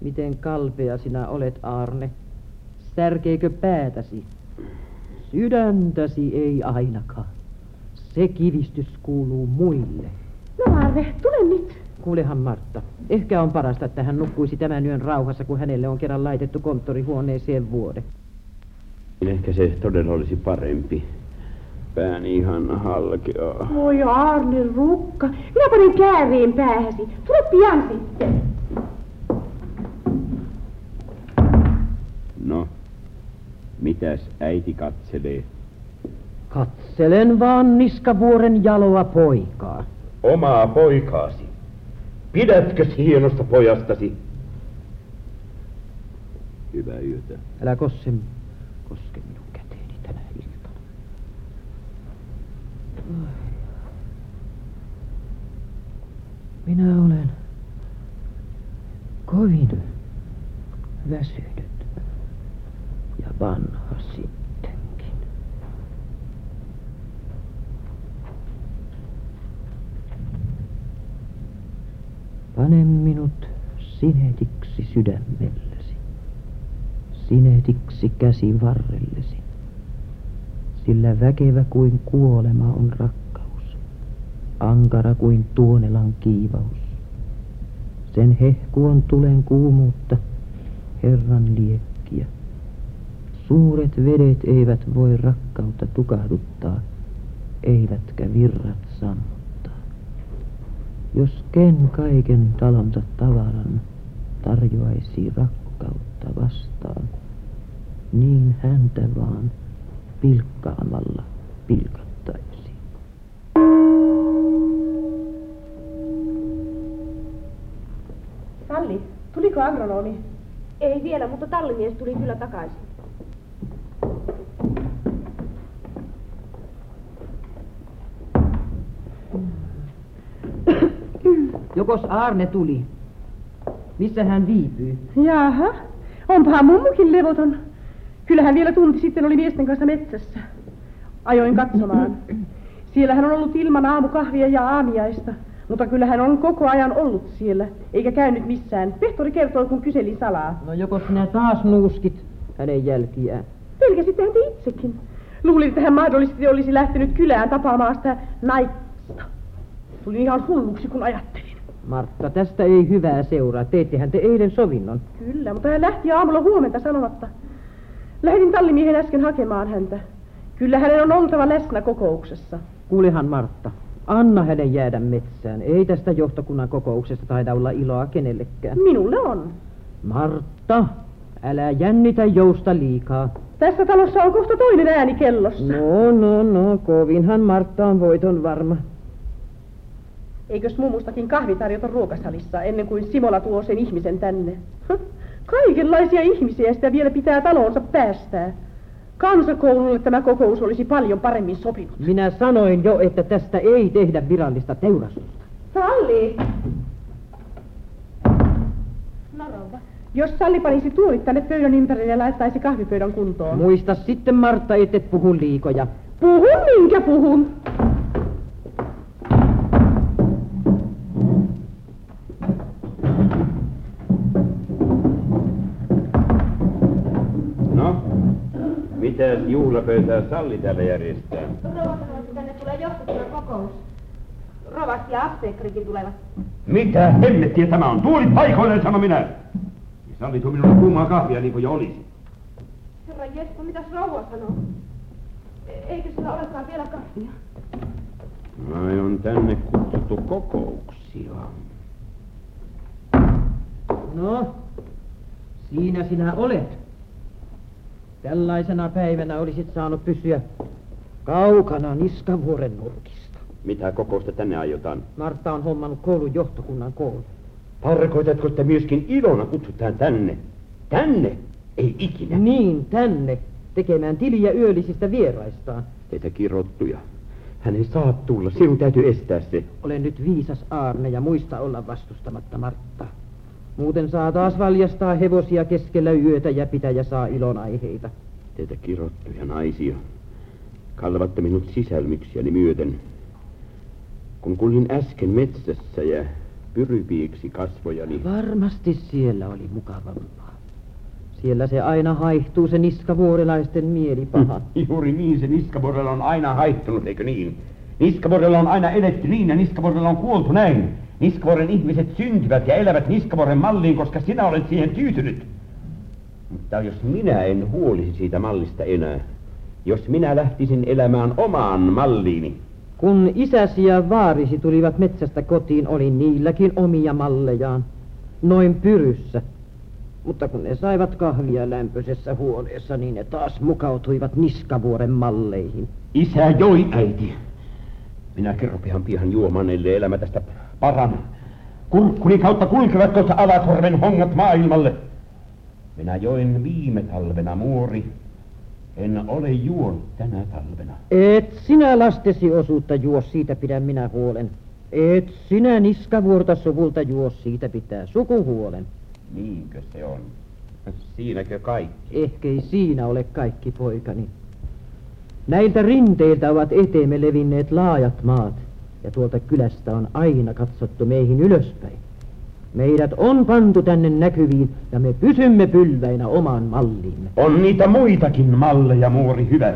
Miten kalpea sinä olet, Arne? Särkeekö päätäsi? Sydäntäsi ei ainakaan. Se kivistys kuuluu muille.
No Arne, tule nyt.
Kuulehan Martta, ehkä on parasta, että hän nukkuisi tämän yön rauhassa, kun hänelle on kerran laitettu konttorihuoneeseen vuode.
Ehkä se todella olisi parempi. Pääni ihan halkeaa.
Voi Arne rukka. Minä panen kääreen päähäsi. Tule pian sitten.
No, mitäs äiti katselee?
Katselen vaan Niskavuoren jaloa poikaa.
Omaa poikaasi. Pidätkö hienosta pojastasi? Hyvää yötä.
Älä kosse, koske minun käteeni tänä iltana. Minä olen kovin väsynyt ja vanha sittenkin. Pane minut sinetiksi sydämellesi, sinetiksi käsi varrellesi, sillä väkevä kuin kuolema on rakkaus, ankara kuin tuonelan kiivaus. Sen hehku on tulen kuumuutta, Herran liekkiä. Suuret vedet eivät voi rakkautta tukahduttaa, eivätkä virrat sammuttaa. Jos ken kaiken talonsa tavaran tarjoaisi rakkautta vastaan, niin häntä vaan pilkkaamalla pilkattaisiin.
Salli, tuliko agronomi?
Ei vielä, mutta tallimies tuli kyllä takaisin.
Jokos Arne tuli? Missä hän viipyy?
Jaha, onpahan mummukin levoton. Kyllähän vielä tunti sitten oli miesten kanssa metsässä. Ajoin katsomaan. Siellä hän on ollut ilman aamukahvia ja aamiaista. Mutta kyllä hän on koko ajan ollut siellä, eikä käynyt missään. Pehtori kertoi, kun kyselin salaa.
No joko sinä taas nuuskit hänen jälkiään?
Pelkäsittehän te itsekin. Luulin, että hän mahdollisesti olisi lähtenyt kylään tapaamaan sitä naista. Tuli ihan hulluksi, kun ajattelin.
Martta, tästä ei hyvää seuraa. Teettehän te eilen sovinnon.
Kyllä, mutta hän lähti aamulla huomenta sanomatta. Lähdin tallimiehen äsken hakemaan häntä. Kyllä hänen on oltava läsnä kokouksessa.
Kuulehan Martta, anna hänen jäädä metsään. Ei tästä johtokunnan kokouksesta taida olla iloa kenellekään.
Minulle on.
Martta, älä jännitä jousta liikaa.
Tässä talossa on kohta toinen ääni kellossa.
No, no, no, kovinhan Martta on voiton varma.
Eikös mummustakin kahvi tarjota ruokasalissa ennen kuin Simola tuo sen ihmisen tänne? Kaikenlaisia ihmisiä sitä vielä pitää taloonsa päästää. Kansakoululle tämä kokous olisi paljon paremmin sopinut.
Minä sanoin jo, että tästä ei tehdä virallista teurastusta.
Salli!
No rouva.
Jos Salli panisi tuolit tänne pöydän ympärille ja laittaisi kahvipöydän kuntoon.
Muista sitten, Martta, et puhu liikoja.
Puhun minkä puhun?
Mitä juhlapöytää Salli täällä järjestää?
Rouva sanoi, että tänne tulee johtokunnan kokous. Rovasti ja apteekkarikin tulevat.
Mitä hemmettiä tämä on? Tuolit paikoilleen, sano minä. Ja Salli tuo minulle kuumaa kahvia niin kuin jo olisi.
Herra Jespo, mitäs rouva sanoo? E- Eikö sillä olekaan vielä kahvia?
Ai on tänne kutsuttu kokouksia.
No, siinä sinä olet. Tällaisena päivänä olisit saanut pysyä kaukana Niskavuoren nurkista.
Mitä kokousta tänne aiotaan?
Martta on hommannut koulun johtokunnan koulu.
Tarkoitatko, että myöskin Ilona kutsutaan tänne? Tänne? Ei ikinä.
Niin, tänne. Tekemään tiliä yöllisistä vieraistaan.
Teitä kirottuja. Hän ei saa tulla. Sinun täytyy estää se.
Olen nyt viisas Aarne ja muista olla vastustamatta Martta. Muuten saa taas valjastaa hevosia keskellä yötä ja pitäjä saa ilon aiheita.
Teitä kirottuja naisia. Kalvatte minut sisälmyksiäni myöten. Kun kuljin äsken metsässä ja pyrypiiksi kasvojani.
Varmasti siellä oli mukavampaa. Siellä se aina haihtuu se niskavuorilaisten mielipaha.
Juuri niin se Niskaborella on aina haittunut, eikö niin? Niskaborella on aina eletty niin ja Niskaborella on kuoltu näin. Niskavuoren ihmiset syntyvät ja elävät Niskavuoren malliin, koska sinä olet siihen tyytynyt. Mutta jos minä en huolisi siitä mallista enää, jos minä lähtisin elämään omaan malliini,
Kun isäsi ja vaarisi tulivat metsästä kotiin, oli niilläkin omia mallejaan. Noin pyryssä. Mutta kun ne saivat kahvia lämpöisessä huoneessa, niin ne taas mukautuivat Niskavuoren malleihin.
Isä joi äiti. Minä kerropihan pian juomaan, ellei elämä tästä paran. Kurkkuni kautta kulkevat tuossa Alakorven hongat maailmalle. Minä join viime talvena muori. En ole juonut tänä talvena.
Et sinä lastesi osuutta juo, siitä pidän minä huolen. Et sinä niskavuorta suvulta juo, siitä pitää suku huolen.
Niinkö se on? Siinäkö kaikki?
Ehkei siinä ole kaikki poikani. Näiltä rinteiltä ovat eteemme levinneet laajat maat, ja tuolta kylästä on aina katsottu meihin ylöspäin. Meidät on pantu tänne näkyviin, ja me pysymme pylväinä omaan malliimme.
On niitä muitakin malleja, muori hyvä.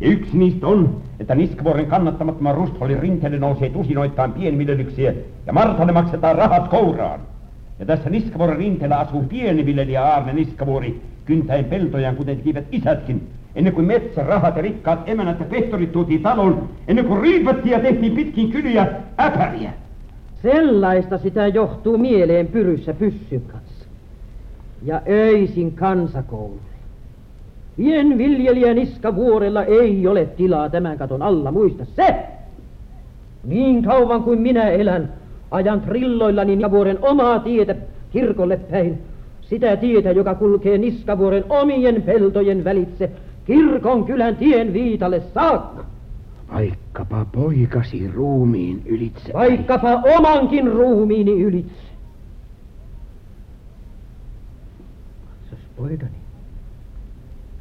Ja yksi niistä on, että Niskavuoren kannattamattoman Rustholin rinteelle nousee tusinoittain pienviljelyksiä ja Martalle maksetaan rahat kouraan. Ja tässä Niskavuoren rinteellä asuu pieni viljelijä Aarne Niskavuori, kyntäen peltojaan, kuten tekivät isätkin, ennen kuin metsärahat ja rikkaat emänät ja pehtorit tuotiin taloon, ennen kuin riipattiin ja tehtiin pitkin kyliä äpäriä.
Sellaista sitä johtuu mieleen pyryssä pyssyn kanssa. Ja öisin kansakoululle. Pienviljelijä Niskavuorella ei ole tilaa tämän katon alla, muista se! Niin kauan kuin minä elän, ajan trilloillani Niskavuoren omaa tietä kirkolle päin. Sitä tietä, joka kulkee Niskavuoren omien peltojen välitse, kirkon kylän tien viitalle saakka.
Vaikkapa poikasi ruumiin ylitse.
Vaikkapa omankin ruumiini ylitse. Katsas poikani,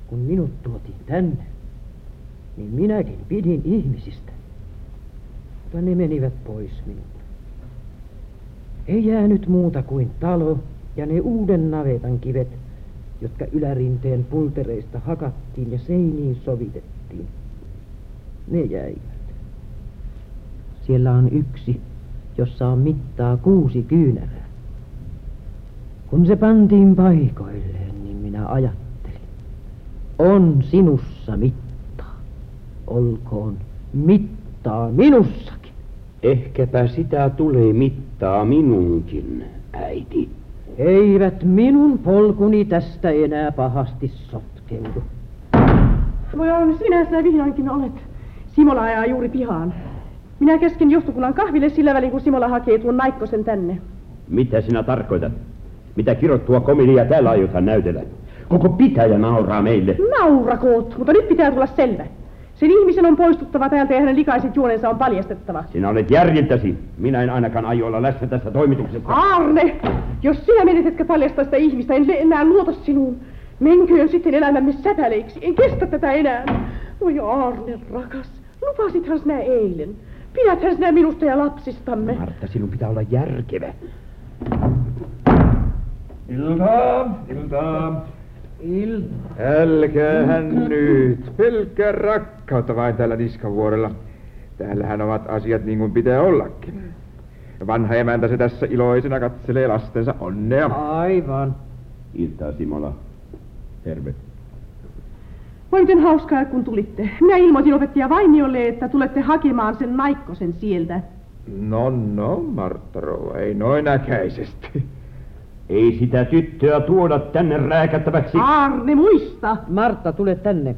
kun minut tuotiin tänne, niin minäkin pidin ihmisistä. Mutta ne menivät pois minulta. Ei jäänyt muuta kuin talo ja ne uuden navetan kivet, jotka ylärinteen pultereista hakattiin ja seiniin sovitettiin. Ne jäivät. Siellä on yksi, jossa on mittaa kuusi kyynärää. Kun se pantiin paikoilleen, niin minä ajattelin. On sinussa mittaa. Olkoon mittaa minussakin.
Ehkäpä sitä tulee mittaa minunkin, äiti.
Eivät minun polkuni tästä enää pahasti sotkeudu.
Voi on, sinä sinä vihdoinkin olet. Simola ajaa juuri pihaan. Minä kesken johtokunnan kahville sillä välin, kun Simola hakee tuon Naikkosen tänne.
Mitä sinä tarkoitat? Mitä kirottua komedia täällä aiotaan näytellä? Koko pitäjä nauraa meille.
Naurakoot, mutta nyt pitää tulla selvä. Sen ihmisen on poistuttava täältä ja hänen likaiset juonensa on paljastettava.
Sinä olet järjiltäsi. Minä en ainakaan aio olla läsnä tässä toimituksessa.
Arne, jos sinä menet etkä paljasta sitä ihmistä, en enää luota sinuun. Menköön sitten elämämme säpäleiksi. En kestä tätä enää. Oi Arne, rakas. Lupasithan sinä eilen. Pidäthän sinä minusta ja lapsistamme.
Martta, sinun pitää olla järkevä.
Iltaa, iltaa.
Il...
Älkäähän nyt. Pelkkää rakkautta vain täällä niskavuorella. Täällähän ovat asiat niin kuin pitää ollakin. Vanha emäntä se tässä iloisena katselee lastensa onnea.
Aivan.
Iltaa, Simola. Terve.
Voi miten hauskaa, kun tulitte. Minä ilmoitin opettaja Vainiolle, että tulette hakemaan sen Naikkosen sieltä.
No, no, Martta Rouva, ei noin äkäisesti.
Ei sitä tyttöä tuoda tänne rääkättäväksi.
Arne, muista!
Martta, tule tänne.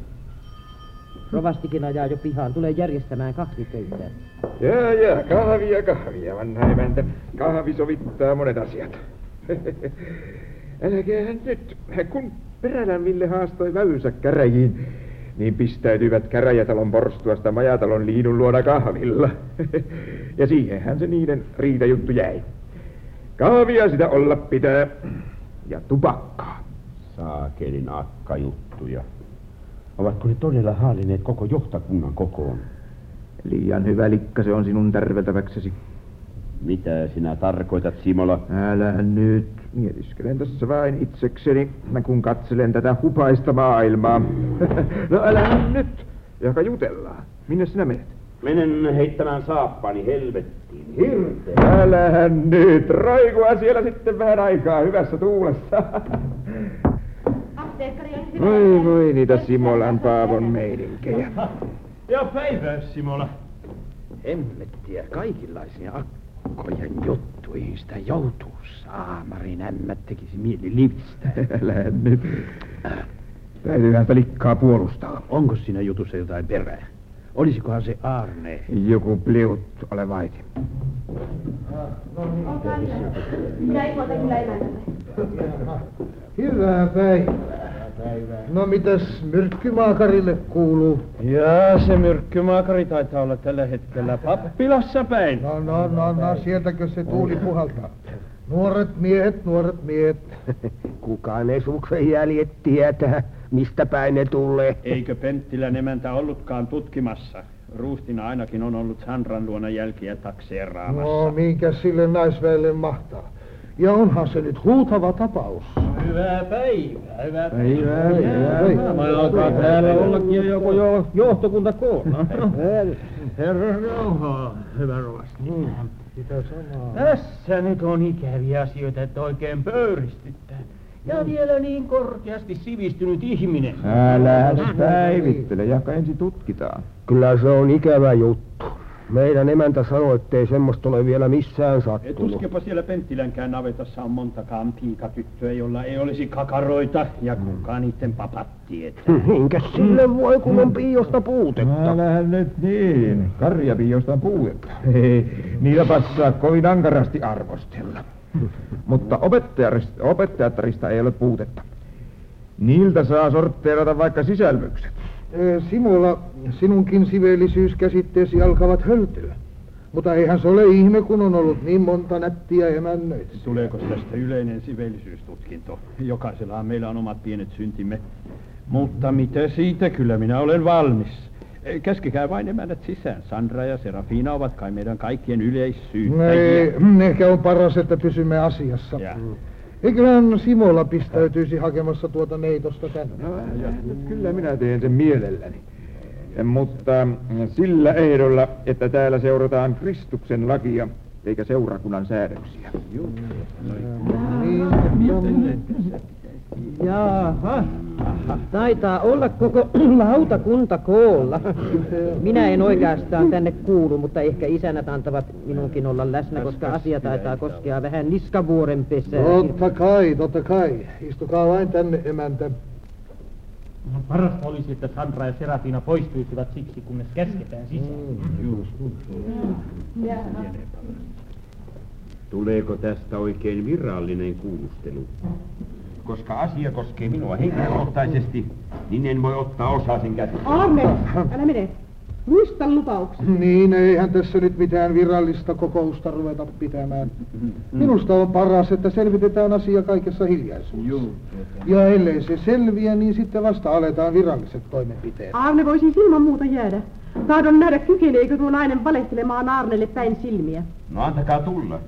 Rovastikin ajaa jo pihaan. Tule järjestämään kahvipöytää.
Jää, jää, kahvia, kahvia, vanha emäntä. Kahvi sovittaa monet asiat. Älkäähän nyt, kun Perälän Ville haastoi väysä käräjiin, niin pistäytyivät käräjätalon porstuasta majatalon liinun luona kahvilla. ja siihenhän se niiden riitajuttu jäi. Kahvia sitä olla pitää. Ja tupakkaa.
Saakelin akkajuttuja. Ovatko ne todella haalineet koko johtakunnan kokoon?
Liian hyvä likka se on sinun tärveltäväksesi.
Mitä sinä tarkoitat, Simola?
Älä nyt. Mietiskelen tässä vain itsekseni, kun katselen tätä hupaista maailmaa. no älä nyt, joka jutellaan. Minne sinä menet?
Menen heittämään saappaani helvettiin.
Hirte. Älähän nyt, roikua siellä sitten vähän aikaa hyvässä tuulessa. voi voi niitä Simolan Paavon meininkejä.
Ja päivää, Simola.
Hemmettiä, kaikenlaisia akkojen juttuihin sitä joutuu. Saamarin ämmät tekisi mieli livistä.
Älä nyt. Täytyyhän sitä likkaa puolustaa.
Onko siinä jutussa jotain perää? Olisikohan se Arne?
Joku pliut, ole vaiti.
Minä ilmoitan kyllä emäntälle.
Hyvää päivää. No mitäs myrkkymaakarille kuuluu?
Ja se myrkkymaakari taitaa olla tällä hetkellä pappilassa päin.
No, no, no, no, sieltäkö se tuuli puhaltaa? Nuoret miehet, nuoret miehet.
Kukaan ei suksen jäljet tietää, mistä päin ne tulee.
Eikö Penttilän emäntä ollutkaan tutkimassa? Ruustina ainakin on ollut Sandran luona jälkiä takseeraamassa.
No, minkä sille naisväelle mahtaa? Ja onhan se nyt huutava tapaus.
Hyvää päivää, hyvää
päivää. Päivää, päivää.
Mä alkaa täällä ollakin jo joku jo, johtokunta koona. Herra rauhaa, hyvä rovasti.
Sitä samaa.
Tässä nyt on ikäviä asioita, että oikein pöyristyttää. Ja vielä niin korkeasti sivistynyt ihminen.
Älä päivittele, jaka ensin tutkitaan.
Kyllä se on ikävä juttu. Meidän emäntä sanoi, ettei semmoista ole vielä missään sattunut.
Tuskepa siellä Penttilänkään navetassa on montakaan piikatyttöä, jolla ei olisi kakaroita, ja kuka niiden papat tietää.
Minkä sille voi, kun on piiosta puutetta?
Älähän nyt niin. Karjapiiosta on puutetta. Ei, niitä passaa kovin ankarasti arvostella. Mutta opettajattarista, opettajattarista ei ole puutetta. Niiltä saa sortteerata vaikka sisälmykset.
Simola, sinunkin siveellisyyskäsitteesi alkavat höltyä. Mutta eihän se ole ihme, kun on ollut niin monta nättiä emännöitä.
Tuleeko tästä yleinen siveellisyystutkinto? Jokaisellahan meillä on omat pienet syntimme. Mutta mitä siitä, kyllä minä olen valmis. Eh, Käskekää vain emännät sisään. Sandra ja Serafina ovat kai meidän kaikkien yleissyyttäjiä.
Ei, mm, ehkä on paras, että pysymme asiassa.
Ja.
Eiköhän Simola pistäytyisi hakemassa tuota neitosta tänne.
No, kyllä minä teen sen mielelläni. Mutta sillä ehdolla, että täällä seurataan Kristuksen lakia eikä seurakunnan säädöksiä.
Jaha, taitaa olla koko lautakunta koolla. Minä en oikeastaan tänne kuulu, mutta ehkä isänät antavat minunkin olla läsnä, koska asia taitaa koskea vähän niskavuoren pesää.
Totta kai, totta kai. Istukaa vain tänne, emäntä.
Parasta olisi, että Sandra ja Serafina poistuisivat siksi, kunnes käsketään sisään.
Tuleeko tästä oikein virallinen kuulustelu? Koska asia koskee minua henkilökohtaisesti, niin en voi ottaa osaa sen käsittelyyn.
Arne, älä mene. Muista lupauksen.
Niin, eihän tässä nyt mitään virallista kokousta ruveta pitämään. Minusta on paras, että selvitetään asia kaikessa hiljaisuudessa. Ja ellei se selviä, niin sitten vasta aletaan viralliset toimenpiteet.
Arne voisi ilman muuta jäädä. Tahdon nähdä, kykeneekö tuo nainen valehtelemaan Arnelle päin silmiä.
No antakaa tulla.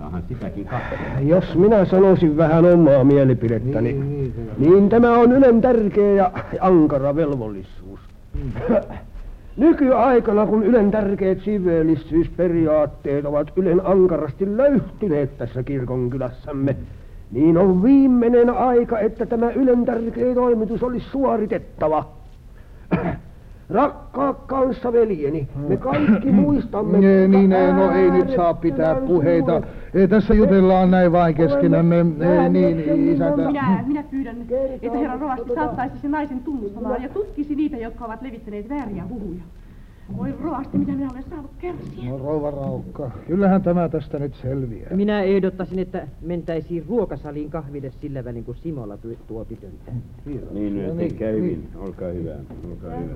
Saahan sitäkin katsoa.
Jos minä sanoisin vähän omaa mielipidettäni, niin, niin tämä on Ylen tärkeä ja ankara velvollisuus. Nykyaikana, kun Ylen tärkeät siveellissyysperiaatteet ovat Ylen ankarasti löyhtyneet tässä kirkonkylässämme, niin on viimeinen aika, että tämä Ylen tärkeä toimitus olisi suoritettava. Rakkaat kanssaveljeni, me kaikki muistamme...
Nee,
kuinka
niin, ei, no ei nyt saa pitää puheita. Ei, tässä jutellaan näin vain keskenämme. Ei, niin,
sen
isäntä.
Minä, minä pyydän, että herra rovasti saattaisi sen naisen tunnustamaan ja tutkisi niitä, jotka ovat levittäneet vääriä huhuja. Voi rovasti, mitä minä olen saanut kärsiä.
No rouva Raukka, kyllähän tämä tästä nyt selviää.
Minä ehdottaisin, että mentäisiin ruokasaliin kahville sillä välin, kun Simola tuo- tuo tytöntä.
Niin,
No niin,
kävin.
niin.
Olkaa hyvä, olkaa hyvä.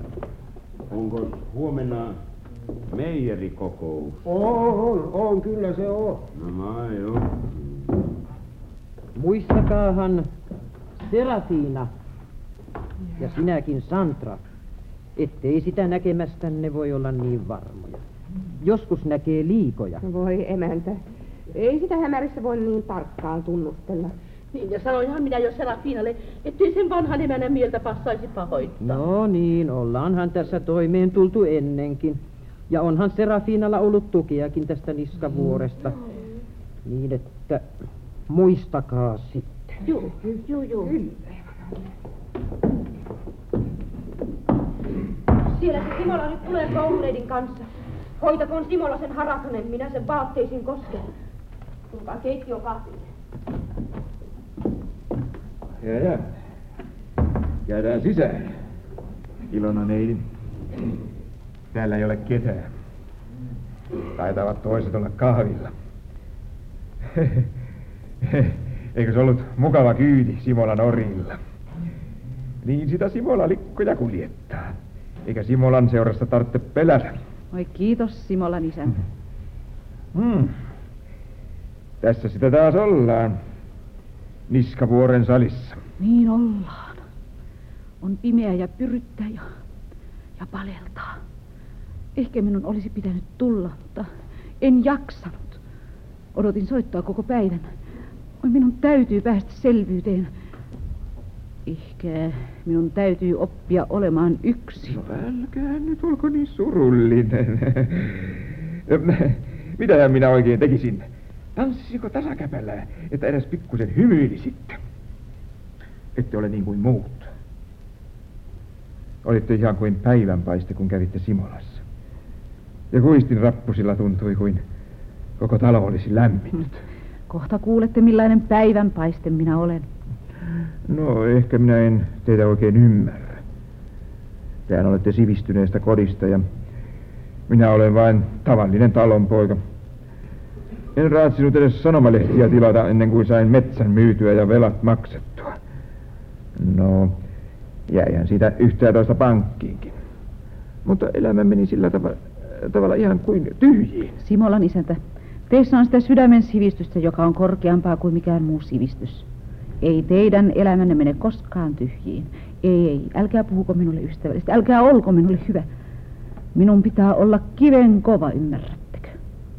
Onko huomenna meijerikokous?
On, on, on, kyllä se on.
No vai joo.
Muistakaahan Serafina ja sinäkin Sandra, ettei sitä näkemästänne voi olla niin varmoja. Joskus näkee liikoja.
Voi emäntä. Ei sitä hämärissä voi niin tarkkaan tunnustella.
Niin, ja sanoinhan minä jo Serafinalle, ettei sen vanhan emänän mieltä passaisi pahoin.
No niin, ollaanhan tässä toimeen tultu ennenkin. Ja onhan Serafinalla ollut tukiakin tästä niskavuoresta. Niin että muistakaa sitten.
Juu, juu, juu.
Siellä se Simola nyt tulee kouluneidin kanssa. Hoitakoon Simola sen harakanen, minä sen vaatteisiin kosken. Tulkaa keittiön kahville.
Ja, ja. Käydään sisään. Ilona neidin. Täällä ei ole ketään. Taitavat toiset olla kahvilla. Eikö se ollut mukava kyyti Simolan orilla? Niin sitä Simola likkoja kuljettaa. Eikä Simolan seurasta tarvitse pelätä.
Oi kiitos Simolan isäntä.
Hmm. Tässä sitä taas ollaan. Niskavuoren salissa.
Niin ollaan. On pimeä ja pyryttää ja, ja paleltaa. Ehkä minun olisi pitänyt tulla, mutta en jaksanut. Odotin soittaa koko päivän. Oi, minun täytyy päästä selvyyteen. Ehkä minun täytyy oppia olemaan yksin.
No älkää nyt olko niin surullinen. Mitähän minä oikein tekisin? Tanssisiko tasakäpällä, että edes pikkusen hymyilisitte? Ette ole niin kuin muut. Olitte ihan kuin päivänpaiste, kun kävitte Simolassa. Ja kuistin rappusilla tuntui kuin koko talo olisi lämmin.
Kohta kuulette, millainen päivänpaiste minä olen.
No, ehkä minä en teitä oikein ymmärrä. Tehän olette sivistyneestä kodista ja minä olen vain tavallinen talonpoika. En raatsinut edes sanomalehtiä tilata ennen kuin sain metsän myytyä ja velat maksettua. No, jäihän siitä yhtä toista pankkiinkin. Mutta elämä meni sillä tavalla, tavalla ihan kuin tyhjiin.
Simolan isäntä, teissä on sitä sydämen sivistystä, joka on korkeampaa kuin mikään muu sivistys. Ei teidän elämänne mene koskaan tyhjiin. Ei, ei, älkää puhuko minulle ystävällisesti, älkää olko minulle hyvä. Minun pitää olla kiven kova, ymmärrättekö?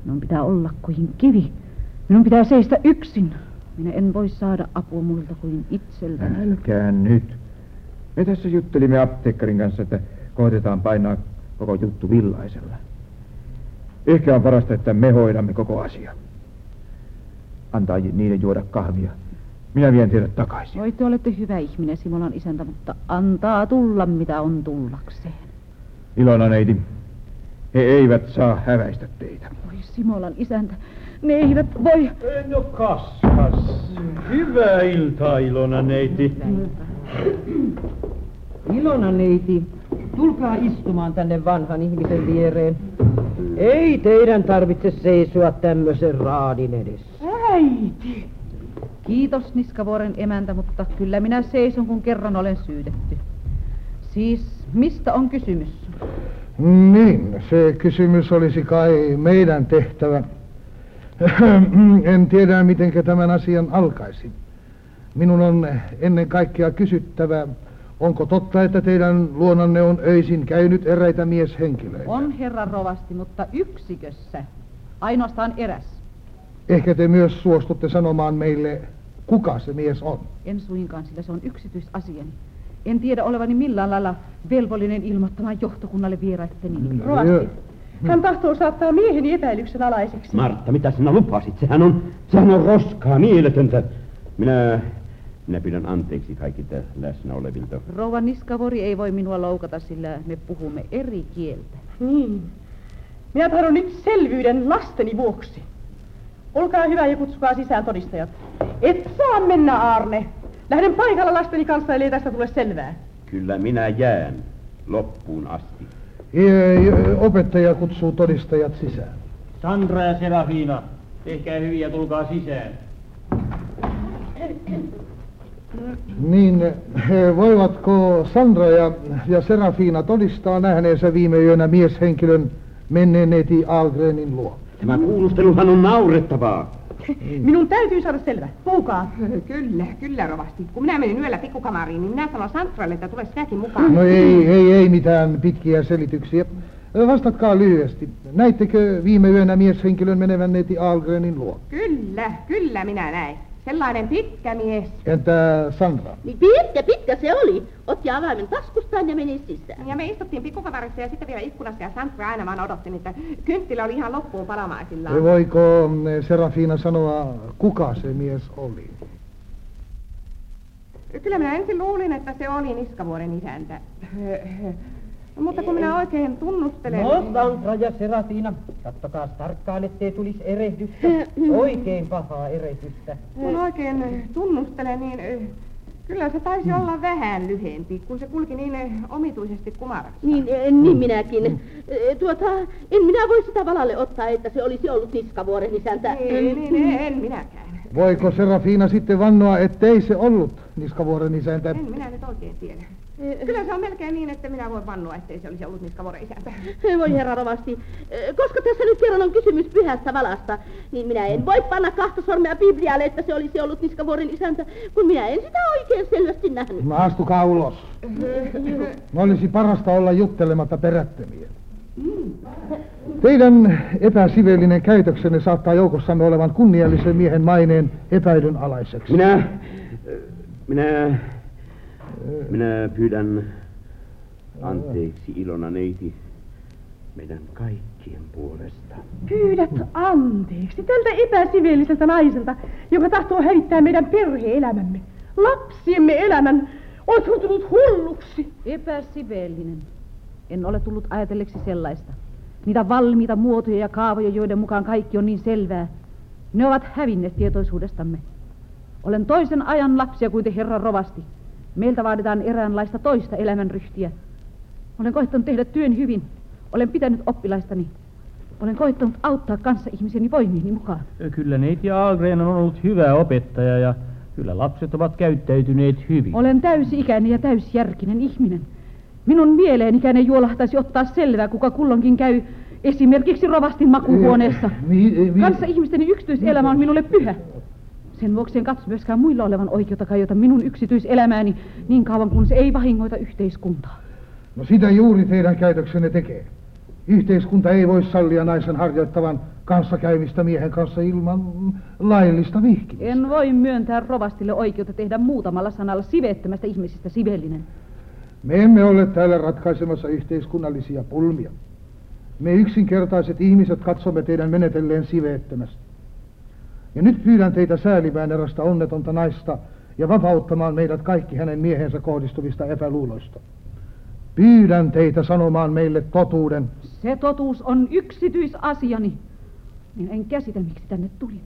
Minun pitää olla kuin kivi. Minun pitää seistä yksin. Minä en voi saada apua muilta kuin itseltäni.
Älkää nyt. Me tässä juttelimme apteekkarin kanssa, että koitetaan painaa koko juttu villaisella. Ehkä on parasta, että me hoidamme koko asia. Antaa niiden juoda kahvia. Minä vien teidät takaisin.
Voi te olette hyvä ihminen, Simolan isäntä, mutta antaa tulla mitä on tullakseen.
Ilona neiti, he eivät saa häväistä teitä.
Voi Simolan isäntä, ne eivät voi...
No kas, kas. Hyvää iltaa, Ilona neiti.
Ilona neiti, tulkaa istumaan tänne vanhan ihmisen viereen. Ei teidän tarvitse seisoa tämmöisen raadin edessä.
Äiti!
Kiitos Niskavuoren emäntä, mutta kyllä minä seison, kun kerran olen syytetty. Siis, mistä on kysymys?
Niin, se kysymys olisi kai meidän tehtävä. en tiedä, miten tämän asian alkaisi. Minun on ennen kaikkea kysyttävä, onko totta, että teidän luonanne on öisin käynyt eräitä mieshenkilöitä?
On herra rovasti, mutta yksikössä. Ainoastaan eräs.
Ehkä te myös suostutte sanomaan meille, kuka se mies on.
En suinkaan, sillä se on yksityisasiani. En tiedä olevani millään lailla velvollinen ilmoittamaan johtokunnalle vieraitteni.
Mm.
Rovasti. Hän tahtoo saattaa mieheni epäilyksen alaiseksi.
Martta, mitä sinä lupasit? Sehän on, sehän on roskaa, mieletöntä. Minä, minä pyydän anteeksi kaikilta läsnä olevilta.
Rouva Niskavori ei voi minua loukata, sillä me puhumme eri kieltä.
Niin. Minä tahdon nyt selvyyden lasteni vuoksi. Olkaa hyvä ja kutsukaa sisään todistajat. Et saa mennä, Arne. Lähden paikalla lasteni kanssa, ellei tästä tule selvää.
Kyllä minä jään loppuun asti.
Ei, Opettaja kutsuu todistajat sisään.
Sandra ja Serafina, tehkää hyviä, tulkaa sisään.
Niin, he, voivatko Sandra ja, ja Serafina todistaa nähneensä viime yönä mieshenkilön menneen neiti Algrenin luo?
Tämä kuulusteluhan on naurettavaa.
Minun täytyy saada selvä. Puhukaa.
Kyllä, kyllä rovasti. Kun minä menin yöllä pikkukamariin, niin minä sanoin Santralle, että tule sinäkin mukaan.
No ei, ei, ei mitään pitkiä selityksiä. Vastatkaa lyhyesti. Näittekö viime yönä mieshenkilön menevän neiti Algrenin luo?
Kyllä, kyllä minä näin. Sellainen pitkä mies.
Entä Sandra?
Niin pitkä, pitkä se oli. Otti avaimen taskustaan ja meni sisään.
Ja me istuttiin pikkukamarissa ja sitten vielä ikkunassa ja Sandra aina vaan odotti, että kynttilä oli ihan loppuun palamaisillaan.
Voiko Serafina sanoa, kuka se mies oli?
Kyllä minä ensin luulin, että se oli Niskavuoren isäntä. Mutta kun minä oikein tunnustelen...
No, Sandra ja Serafina, kattokaa tarkkaan, ettei tulisi erehdystä. Oikein pahaa erehdystä.
Kun oikein tunnustelen, niin eh, kyllä se taisi olla vähän lyhempi, kun se kulki niin eh, omituisesti kumarassa.
Niin, eh, niin minäkin. Eh, Tuota, en minä voi sitä valalle ottaa, että se olisi ollut Niskavuoren isäntä.
Niin, niin, en minäkään.
Voiko Serafina sitten vannoa, ettei se ollut Niskavuoren isäntä?
En minä nyt oikein tiedä. Kyllä se on melkein niin, että minä voin vannoa, ettei se olisi ollut Niskavuoren isäntä.
Voi herra rovasti, koska tässä nyt kerran on kysymys pyhästä valasta, niin minä en voi panna kahta sormea Biblialle, että se olisi ollut Niskavuoren isäntä, kun minä en sitä oikein selvästi nähnyt.
No astukaa ulos. No olisi parasta olla juttelematta perättömiä. Teidän epäsivellinen käytöksenne saattaa joukossamme olevan kunniallisen miehen maineen epäilyn alaiseksi.
Minä, minä, minä pyydän anteeksi Ilona neiti meidän kaikkien puolesta.
Pyydät anteeksi tältä epäsiveelliseltä naiselta, joka tahtoo hävittää meidän perhe-elämämme, lapsiemme elämän. Oletko tullut hulluksi?
Epäsiveellinen. En ole tullut ajatelleksi sellaista. Niitä valmiita muotoja ja kaavoja, joiden mukaan kaikki on niin selvää. Ne ovat hävinneet tietoisuudestamme. Olen toisen ajan lapsia kuin te herran rovasti. Meiltä vaaditaan eräänlaista toista elämänryhtiä. Olen koittanut tehdä työn hyvin. Olen pitänyt oppilaistani. Olen koittanut auttaa kanssa ihmiseni voimiini mukaan.
Kyllä neiti Algren on ollut hyvä opettaja ja kyllä lapset ovat käyttäytyneet hyvin.
Olen täysi-ikäinen ja täysjärkinen ihminen. Minun mieleenikäinen juolahtaisi ottaa selvää, kuka kulloinkin käy esimerkiksi rovastin makuhuoneessa. Kanssa ihmisteni yksityiselämä on minulle pyhä. Sen vuoksi en katso myöskään muilla olevan oikeutta kajota minun yksityiselämääni niin kauan kuin se ei vahingoita yhteiskuntaa.
No sitä juuri teidän käytöksenne tekee. Yhteiskunta ei voi sallia naisen harjoittavan kanssakäymistä miehen kanssa ilman laillista vihkimistä.
En voi myöntää rovastille oikeutta tehdä muutamalla sanalla siveettömästä ihmisistä sivellinen.
Me emme ole täällä ratkaisemassa yhteiskunnallisia pulmia. Me yksinkertaiset ihmiset katsomme teidän menetelleen siveettömästi. Ja nyt pyydän teitä säälimään erästä onnetonta naista ja vapauttamaan meidät kaikki hänen miehensä kohdistuvista epäluuloista. Pyydän teitä sanomaan meille totuuden.
Se totuus on yksityisasiani. Niin en käsitä, miksi tänne tulin.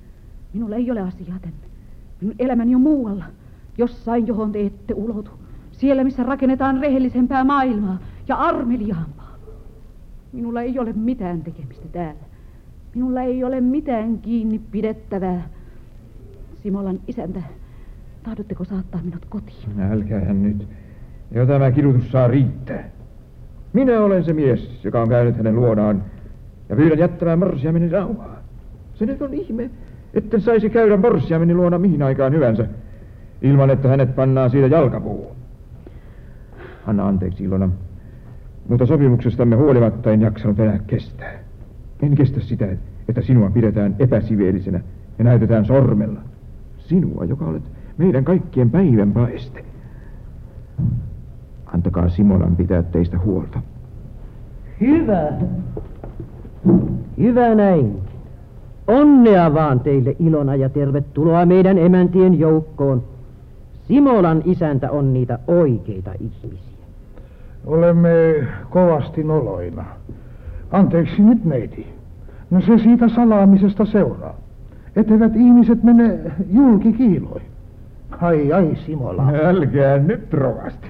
Minulla ei ole asiaa tänne. Minun elämäni on muualla. Jossain, johon te ette ulotu. Siellä, missä rakennetaan rehellisempää maailmaa ja armeliaampaa. Minulla ei ole mitään tekemistä täällä. Minulla ei ole mitään kiinni pidettävää. Simolan isäntä, tahdotteko saattaa minut kotiin?
Älkäähän nyt. Jo tämä kidutus saa riittää. Minä olen se mies, joka on käynyt hänen luonaan, ja pyydän jättämään morsiameni rauhaa. Se nyt on ihme, etten saisi käydä morsiameni luona mihin aikaan hyvänsä, ilman että hänet pannaan siitä jalkapuuhun. Anna anteeksi, Ilona, mutta sopimuksestamme huolimatta en jaksanut enää kestää. En kestä sitä, että sinua pidetään epäsiveellisenä ja näytetään sormella. Sinua, joka olet meidän kaikkien päivän paeste. Antakaa Simolan pitää teistä huolta.
Hyvä. Hyvä näin. Onnea vaan teille Ilona ja tervetuloa meidän emäntien joukkoon. Simolan isäntä on niitä oikeita ihmisiä.
Olemme kovasti noloina. Anteeksi nyt neiti. No se siitä salaamisesta seuraa. Etteivät ihmiset mene julkikiiloihin. Ai ai Simola.
Älkää nyt rovasti.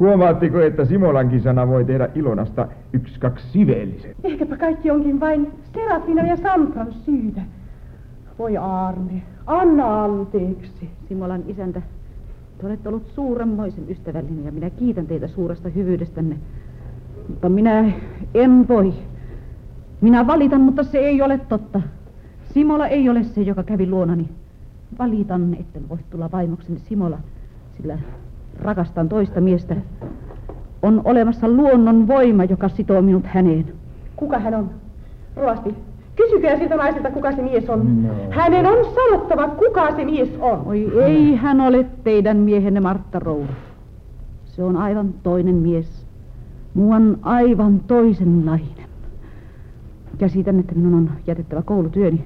Huomaatteko, että Simolankin sana voi tehdä Ilonasta yksi kaksi siveellisen?
Ehkäpä kaikki onkin vain Serafina ja Sanfran syytä. Voi Arne, anna anteeksi.
Simolan isäntä, te olette ollut suuremmoisen ystävällinen ja minä kiitän teitä suuresta hyvyydestänne. Mutta minä en voi. Minä valitan, mutta se ei ole totta. Simola ei ole se, joka kävi luonani. Valitan, etten voi tulla vaimokseni Simola, sillä rakastan toista miestä. On olemassa luonnon voima, joka sitoo minut häneen.
Kuka hän on? Rovasti, kysykää siltä naiselta, kuka se mies on. No. Hänen on sanottava, kuka se mies on.
Oi ei hän ole teidän miehenne Martta Roura. Se on aivan toinen mies. Muuan aivan toisenlainen. Käsitän, että minun on jätettävä koulutyöni.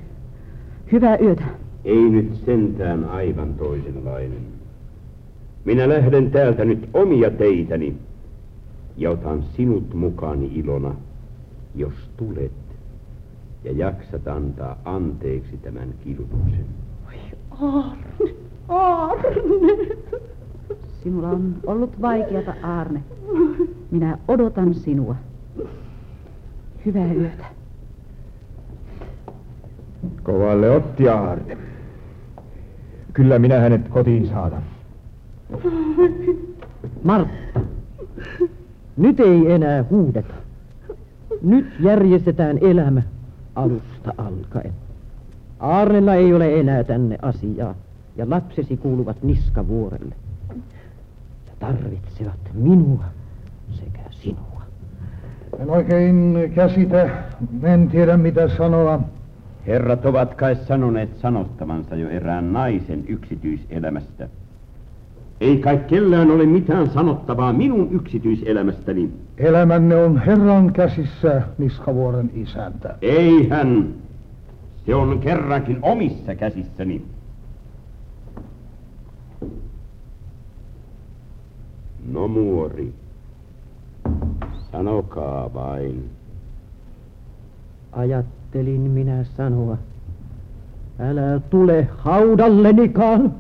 Hyvää yötä.
Ei nyt sentään aivan toisenlainen. Minä lähden täältä nyt omia teitäni ja otan sinut mukaani Ilona, jos tulet ja jaksat antaa anteeksi tämän kidutuksen.
Arne, Arne.
Sinulla on ollut vaikeata, Arne. Minä odotan sinua. Hyvää yötä.
Kovalle otti Aarne. Kyllä minä hänet kotiin saatan.
Martta, nyt ei enää huudeta. Nyt järjestetään elämä alusta alkaen. Aarnella ei ole enää tänne asiaa, ja lapsesi kuuluvat niskavuorelle. Tarvitsevat minua sekä sinua.
En oikein käsitä, en tiedä mitä sanoa.
Herrat ovat kai sanoneet sanottavansa jo erään naisen yksityiselämästä. Ei kai kellään ole mitään sanottavaa minun yksityiselämästäni.
Elämänne on Herran käsissä, Niskavuoren isäntä.
Ei hän. Se on kerrankin omissa käsissäni. No muori, sanokaa vain.
Ajattelin minä sanoa, älä tule haudallenikaan.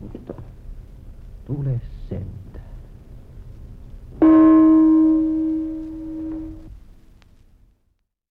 Mutta tule sentään.